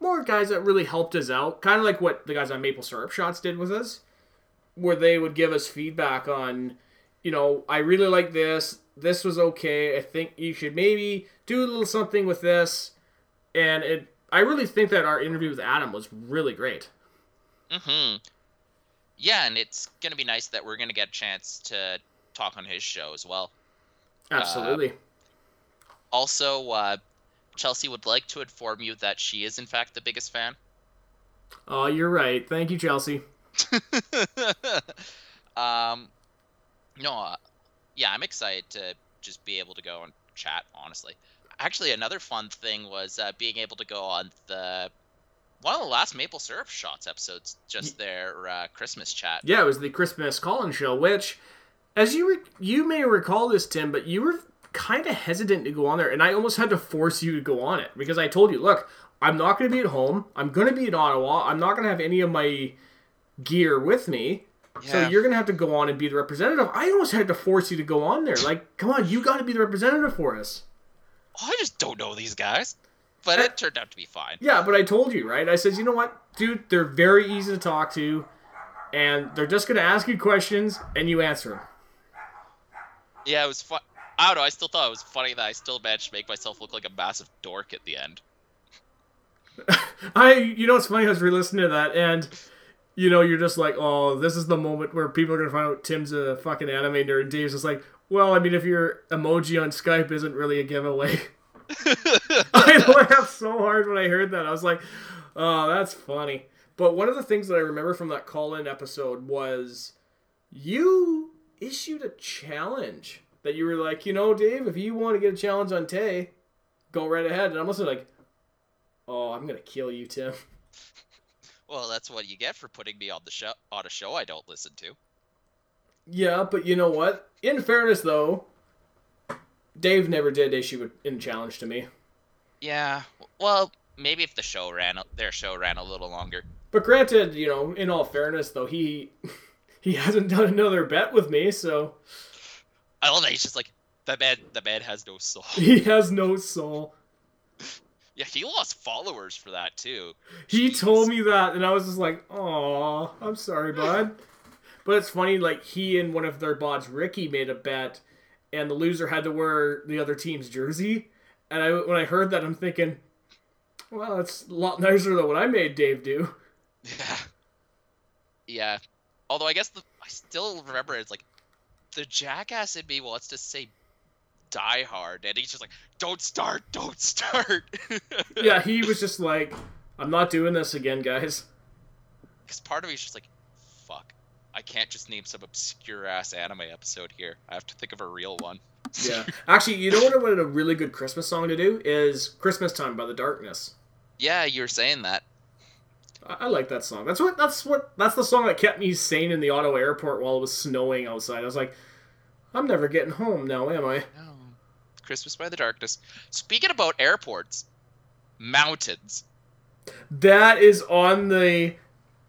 more guys that really helped us out. Kind of like what the guys on Maple Syrup Shots did with us where they would give us feedback on, you know, I really like this. This was okay. I think you should maybe do a little something with this. And it, I really think that our interview with Adam was really great. Mm-hmm. Yeah, and it's gonna be nice that we're gonna get a chance to talk on his show as well. Absolutely. Also, uh, Chelsea would like to inform you that she is in fact the biggest fan. oh, you're right. Thank you, Chelsea. um, no, uh, yeah, I'm excited to just be able to go and chat. Honestly, actually, another fun thing was uh, being able to go on the one of the last Maple Syrup Shots episodes, just their uh, Christmas chat. Yeah, it was the Christmas call-in show, which, as you re- you may recall this, Tim, but you were kind of hesitant to go on there, and I almost had to force you to go on it because I told you, look, I'm not going to be at home. I'm going to be in Ottawa. I'm not going to have any of my gear with me. So you're going to have to go on and be the representative. I almost had to force you to go on there. Like, come on, you got to be the representative for us. I just don't know these guys, but it turned out to be fine. Yeah, but I told you, right? I said, you know what, dude, they're very easy to talk to. and they're just gonna ask you questions and you answer them. Yeah, it was fun. I don't know. I still thought it was funny that I still managed to make myself look like a massive dork at the end. I, you know, it's funny. I was re-listening to that, and you know, you're just like, oh, this is the moment where people are gonna find out Tim's a fucking anime nerd. And Dave's just like, well, I mean, if your emoji on Skype isn't really a giveaway. I laughed so hard when I heard that. I was like, oh, that's funny. But one of the things that I remember from that call-in episode was you issued a challenge that you were like, you know, Dave, if you want to get a challenge on Tay, go right ahead. And I'm also like, oh, I'm gonna kill you, Tim. Well, that's what you get for putting me on the show on a show I don't listen to. Yeah, but you know what? In fairness, though, Dave never did issue in challenge to me. Yeah. Well, maybe if the show ran their show ran a little longer. But granted, you know, in all fairness, though, he he hasn't done another bet with me, so I love that he's just like the man. The man has no soul. he has no soul. Yeah, he lost followers for that too. He Jeez. told me that, and I was just like, "Oh, I'm sorry, bud." But it's funny, like he and one of their bots, Ricky, made a bet, and the loser had to wear the other team's jersey. And I, when I heard that, I'm thinking, "Well, that's a lot nicer than what I made Dave do." Yeah. Yeah. Although I guess the I still remember it's like the jackass in me wants to say die hard and he's just like don't start don't start yeah, he was just like, "I'm not doing this again, guys." because part of me is just like fuck i can't just name some obscure ass anime episode here i have to think of a real one Yeah, actually, you know what? I What a really good Christmas song to do is "Christmas Time" by the Darkness. yeah you were saying that I, I like that song. That's what. That's what. That's the song that kept me sane in the Ottawa airport while it was snowing outside. I was like, "I'm never getting home now, am I?" no. Christmas by the darkness speaking about airports mountains That is on the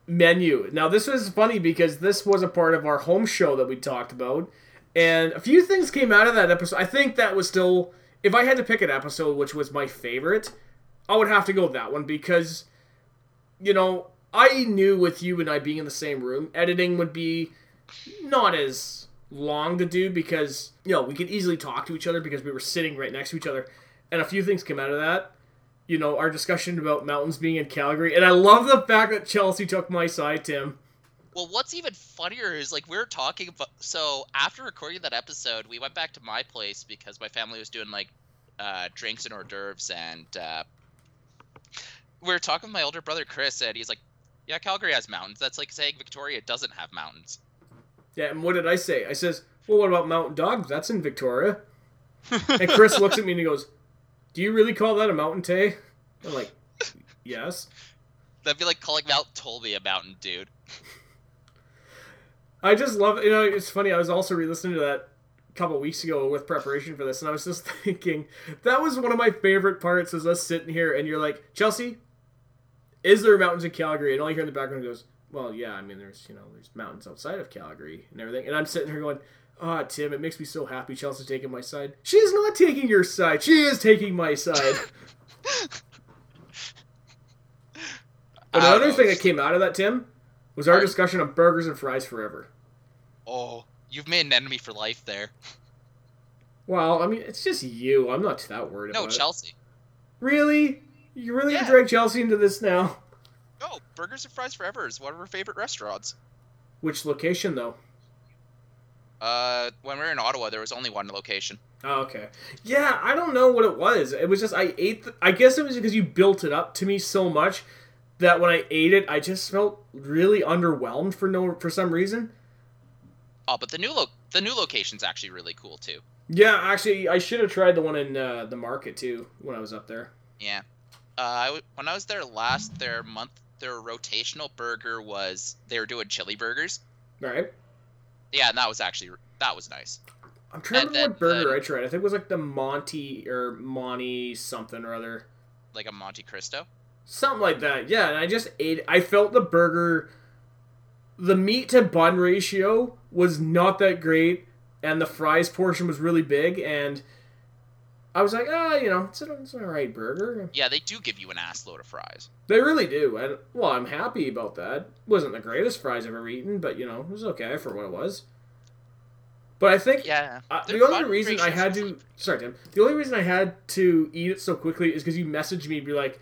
menu. Now, this was funny because this was a part of our home show that we talked about, and a few things came out of that episode. I think that was still, if I had to pick an episode which was my favorite, I would have to go with that one because, you know, I knew with you and I being in the same room, editing would be not as long to do because, you know, we could easily talk to each other because we were sitting right next to each other. And a few things came out of that you know, our discussion about mountains being in Calgary. And I love the fact that Chelsea took my side, Tim. Well, what's even funnier is like we are talking about. So after recording that episode, we went back to my place because my family was doing like uh, drinks and hors d'oeuvres, and uh, we were talking with my older brother Chris, and he's like, "Yeah, Calgary has mountains. That's like saying Victoria doesn't have mountains." Yeah, and what did I say? I says, well, what about Mount Doug? That's in Victoria. And Chris looks at me and he goes, do you really call that a mountain, Tay? I'm like, yes. That'd be like calling Mount Tolmie a mountain, dude. I just love, you know, it's funny. I was also re-listening to that a couple weeks ago with preparation for this, and I was just thinking that was one of my favorite parts. Is us sitting here, and you're like, Chelsea, is there mountains in Calgary? And all you hear in the background goes, well, yeah. I mean, there's you know, there's mountains outside of Calgary and everything. And I'm sitting here going, ah, Tim, it makes me so happy. Chelsea's taking my side. She is not taking your side. She is taking my side. Another know. thing that came out of that, Tim, was our discussion of burgers and fries forever. Oh, you've made an enemy for life there. Well, I mean, it's just you. I'm not that worried No, about it. Chelsea. Really? You really Yeah. gonna drag Chelsea into this now? No, Burgers and Fries Forever is one of our favorite restaurants. Which location, though? Uh, when we were in Ottawa, there was only one location. Oh, okay. Yeah, I don't know what it was. It was just I ate. The, I guess it was because you built it up to me so much that when I ate it, I just felt really underwhelmed for no for some reason. Oh, but the new lo- the new location's actually really cool too. Yeah, actually, I should have tried the one in uh, the market too when I was up there. Yeah. Uh, I w- when I was there last, their month, their rotational burger was they were doing chili burgers. Right. Yeah, and that was actually that was nice. I'm trying to remember what burger the- I tried. I think it was like the Monty or Monty something or other. Like a Monte Cristo. Something like that. Yeah, and I just ate. I felt the burger. The meat to bun ratio was not that great, and the fries portion was really big. And I was like, ah, you know, it's an, it's an alright burger. Yeah, they do give you an ass load of fries. They really do, and well, I'm happy about that. wasn't the greatest fries I've ever eaten, but you know, it was okay for what it was. But I think Yeah. uh, the only reason I had to sorry Tim, the only reason I had to eat it so quickly is because you messaged me, and be like,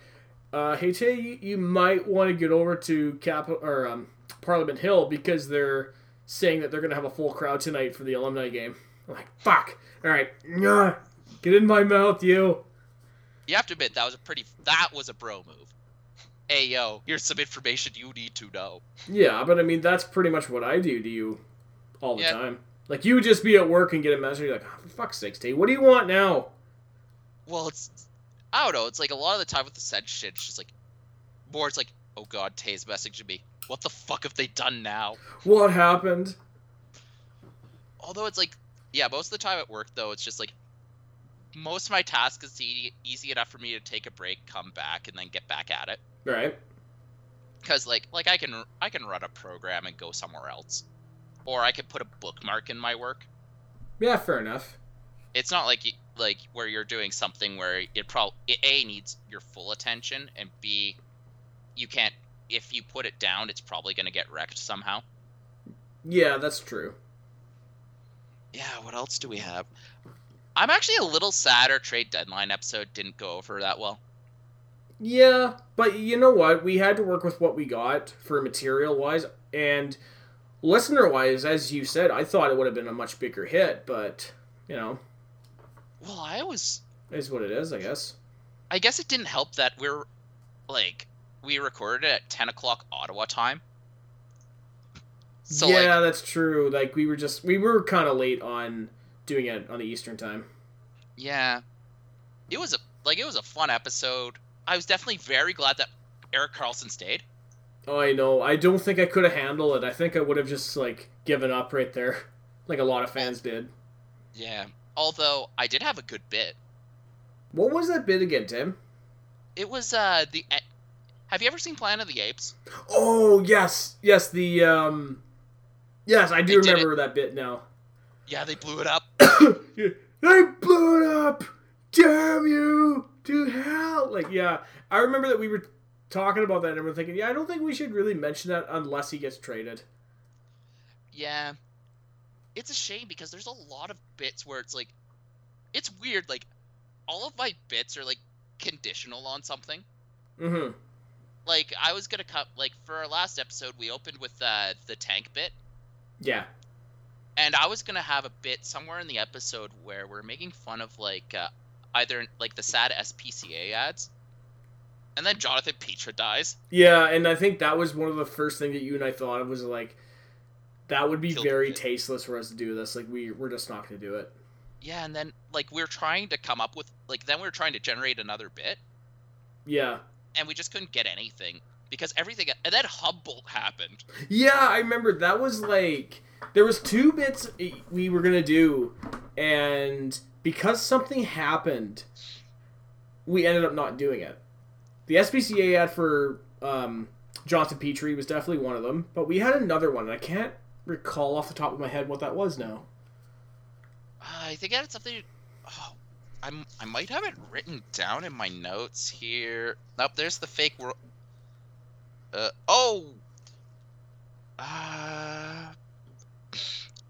uh, "Hey Tay, you, you might want to get over to Cap or um, Parliament Hill because they're saying that they're gonna have a full crowd tonight for the alumni game." I'm like, "Fuck! All right, Nyah. Get in my mouth, you." You have to admit that was a pretty. That was a bro move. Hey yo, here's some information you need to know. Yeah, but I mean that's pretty much what I do to you all the Yeah. time. Like you would just be at work and get a message you're like, oh, for fuck's sakes, Tay, what do you want now? Well, it's I don't know. It's like a lot of the time with the said shit, it's just like more. It's like, oh god, Tay's messaging me. What the fuck have they done now? What happened? Although it's like, yeah, most of the time at work though, it's just like most of my tasks is e- easy enough for me to take a break, come back, and then get back at it. Right. Because like, like I can I can run a program and go somewhere else, or I could put a bookmark in my work. Yeah, fair enough. It's not like y- like where you're doing something where it probably a needs your full attention, and b you can't if you put it down, it's probably gonna get wrecked somehow. Yeah, that's true. Yeah, what else do we have? I'm actually a little sad our trade deadline episode didn't go over that well. Yeah, but you know what? We had to work with what we got for material wise and listener wise, as you said, I thought it would have been a much bigger hit, but you know, Well, I was is what it is, I guess. I guess it didn't help that we're like we recorded it at ten o'clock Ottawa time. So yeah, like that's true. Like we were just we were kind of late on doing it on the Eastern time. yeah, it was a like it was a fun episode. I was definitely very glad that Erik Karlsson stayed. Oh, I know. I don't think I could have handled it. I think I would have just like given up right there, like a lot of fans did. Yeah, although I did have a good bit. What was that bit again, Tim? It was uh the. Have you ever seen Planet of the Apes? Oh yes, yes. The um, yes, I do They remember that bit now. Yeah, they blew it up. they blew it up. Damn you to hell! Like yeah, I remember that we were talking about that and we're thinking, yeah, I don't think we should really mention that unless he gets traded. Yeah. It's a shame because there's a lot of bits where it's like it's weird, like all of my bits are like conditional on something. Mm-hmm. Like I was gonna cut like for our last episode we opened with uh, the tank bit Yeah. And I was gonna have a bit somewhere in the episode where we're making fun of like uh, either like the sad SPCA ads. And then Jonathan Pitre dies. Yeah, and I think that was one of the first thing that you and I thought of was like that would be Killed very tasteless for us to do this. Like we we're just not going to do it. Yeah, and then like we are trying to come up with like then we are trying to generate another bit Yeah. and we just couldn't get anything because everything and then Humboldt happened. Yeah, I remember that was like there was two bits we were gonna do, and because something happened, we ended up not doing it. The SPCA ad for um, Johnson Pitre was definitely one of them, but we had another one, and I can't recall off the top of my head what that was now. Uh, I think I had something. Oh, I'm. I might have it written down in my notes here. Nope, there's the fake world. Uh oh. Uh.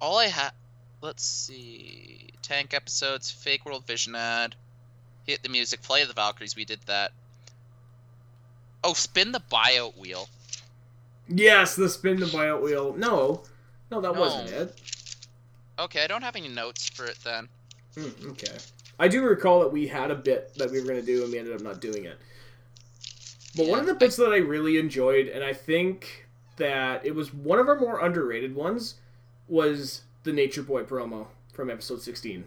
All I have. Let's see. Tank episodes, fake world vision ad. Hit the music, play the Valkyries. We did that. Oh, spin the buyout wheel. Yes, the spin the buyout wheel. No, no, that No. wasn't it. Okay, I don't have any notes for it then. Hmm, okay. I do recall that we had a bit that we were going to do and we ended up not doing it. But one of the bits that I really enjoyed, and I think that it was one of our more underrated ones, was the Nature Boy promo from episode 16.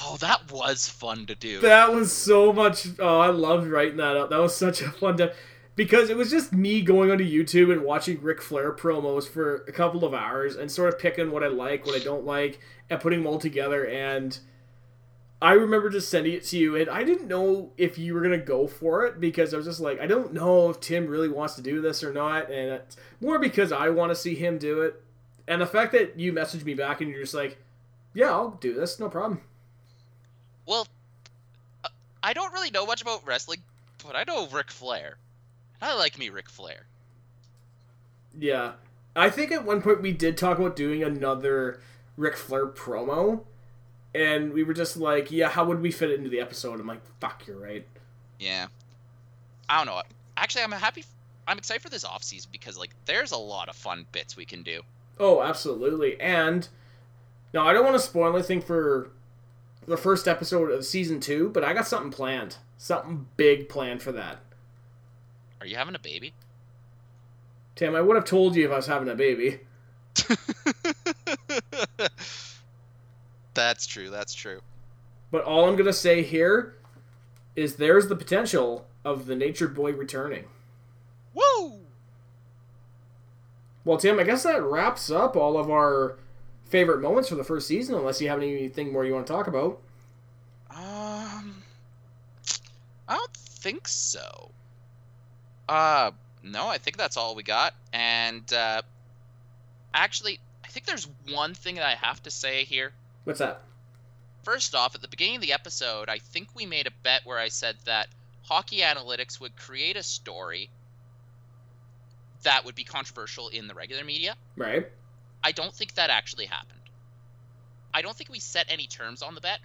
Oh, that was fun to do. That was so much. Oh, I loved writing that up. That was such a fun time. Because it was just me going onto YouTube and watching Ric Flair promos for a couple of hours and sort of picking what I like, what I don't like, and putting them all together. And I remember just sending it to you, and I didn't know if you were gonna go for it because I was just like, I don't know if Tim really wants to do this or not, and it's more because I want to see him do it. And the fact that you messaged me back and you're just like, yeah, I'll do this, no problem. Well, uh, I don't really know much about wrestling, but I know Ric Flair. I like me Ric Flair. Yeah. I think at one point we did talk about doing another Ric Flair promo, and we were just like, yeah, how would we fit it into the episode? I'm like, fuck, you're right. Yeah. I don't know. Actually, I'm happy. I'm excited for this off season because like there's a lot of fun bits we can do. Oh, absolutely. And now I don't want to spoil anything for the first episode of season two, but I got something planned. Something big planned for that. Are you having a baby? Tim, I would have told you if I was having a baby. that's true. That's true. But all I'm gonna say here is there's the potential of the Nature Boy returning. Woo! Well, Tim, I guess that wraps up all of our favorite moments for the first season. Unless you have anything more you want to talk about. Um, I don't think so. Uh, no, I think that's all we got. And uh, actually, I think there's one thing that I have to say here. What's that? First off, at the beginning of the episode, I think we made a bet where I said that Hockey Analytics would create a story that would be controversial in the regular media. Right. I don't think that actually happened. I don't think we set any terms on the bet.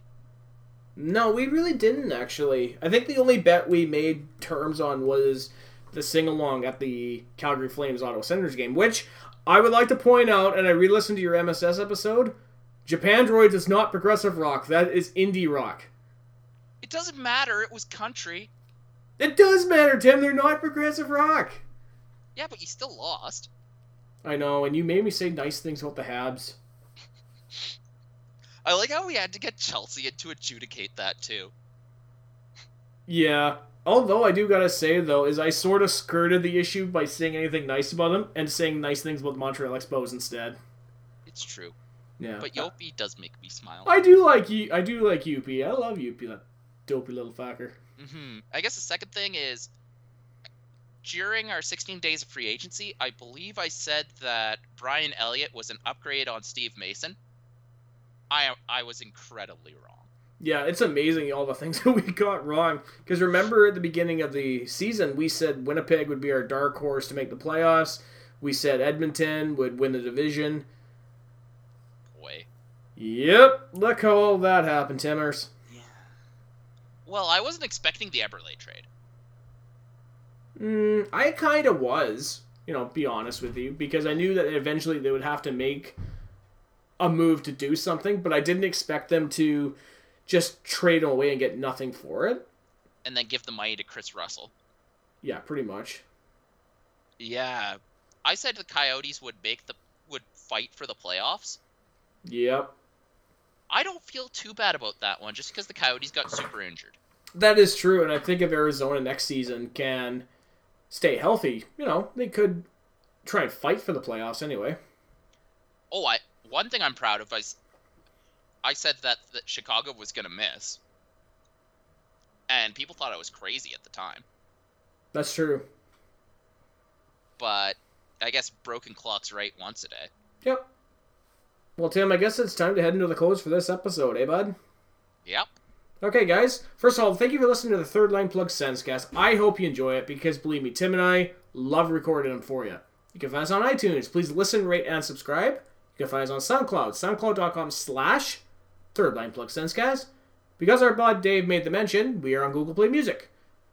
No, we really didn't actually. I think the only bet we made terms on was the sing along at the Calgary Flames Ottawa Senators game, which I would like to point out, and I re listened to your MSS episode. Japandroids is not progressive rock, that is indie rock. It doesn't matter, it was country. It does matter, Tim, they're not progressive rock. Yeah, but you still lost. I know, and you made me say nice things about the Habs. I like how we had to get Chelsea to adjudicate that too. Yeah. Although I do gotta say though, is I sort of skirted the issue by saying anything nice about them and saying nice things about the Montreal Expos instead. It's true. Yeah. But Youppi does make me smile. I do like you. I do like Youppi. I love Youppi, that dopey little fucker. hmm I guess the second thing is during our 16 days of free agency, I believe I said that Brian Elliott was an upgrade on Steve Mason. I I was incredibly wrong. Yeah, it's amazing all the things that we got wrong. Because remember at the beginning of the season, we said Winnipeg would be our dark horse to make the playoffs. We said Edmonton would win the division. Boy. Yep, look how all that happened, Timmers. Yeah. Well, I wasn't expecting the Eberle trade. Mm, I kind of was, you know, be honest with you, because I knew that eventually they would have to make a move to do something, but I didn't expect them to just trade him away and get nothing for it. And then give the money to Kris Russell. Yeah, pretty much. Yeah. I said the Coyotes would make the would fight for the playoffs. Yep. I don't feel too bad about that one just because the Coyotes got super injured. That is true, and I think if Arizona next season can stay healthy, you know, they could try and fight for the playoffs anyway. Oh, I one thing I'm proud of is I said that, that Chicago was going to miss. And people thought I was crazy at the time. That's true. But I guess broken clocks right once a day. Yep. Well, Tim, I guess it's time to head into the close for this episode, eh, bud? Yep. Okay, guys. First of all, thank you for listening to the Third Line Plug Sensecast. I hope you enjoy it because, believe me, Tim and I love recording them for you. You can find us on iTunes. Please listen, rate, and subscribe. You can find us on SoundCloud, soundcloud.com slash Third Line Plug Sensecast. Because our bud Dave made the mention, we are on Google Play Music.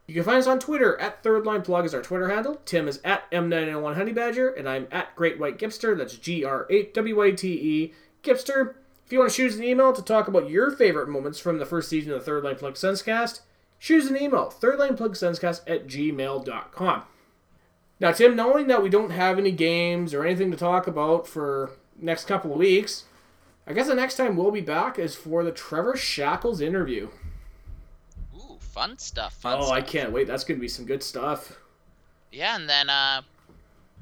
You can find us on Twitter at Third Line Plug is our Twitter handle. Tim is at M901 Honey Badger, and I'm at Great White Gipster. That's G R 8 W Y T E Gipster. If you want to shoot an email to talk about your favorite moments from the first season of the Third Line Plug Sensecast, shoot an email, thirdlineplugSensecast at gmail.com. Now, Tim, knowing that we don't have any games or anything to talk about for next couple of weeks, I guess the next time we'll be back is for the Trevor Shackles interview. Ooh, fun stuff. Fun oh, stuff. I can't wait. That's going to be some good stuff. Yeah, and then uh,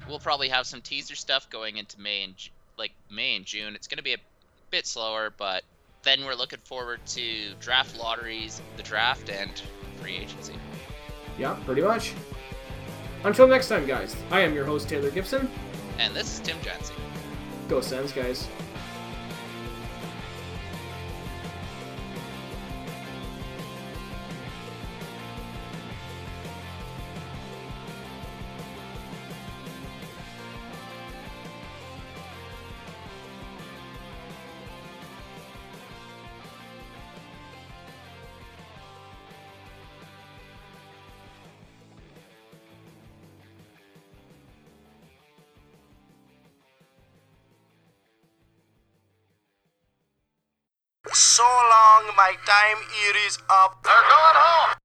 we'll probably have some teaser stuff going into May and like May and June. It's going to be a bit slower, but then we're looking forward to draft lotteries, the draft, and free agency. Yeah, pretty much. Until next time, guys, I am your host, Taylor Gibson. And this is Tim Jensen. Go Sens, guys. My time here is up. They're going home.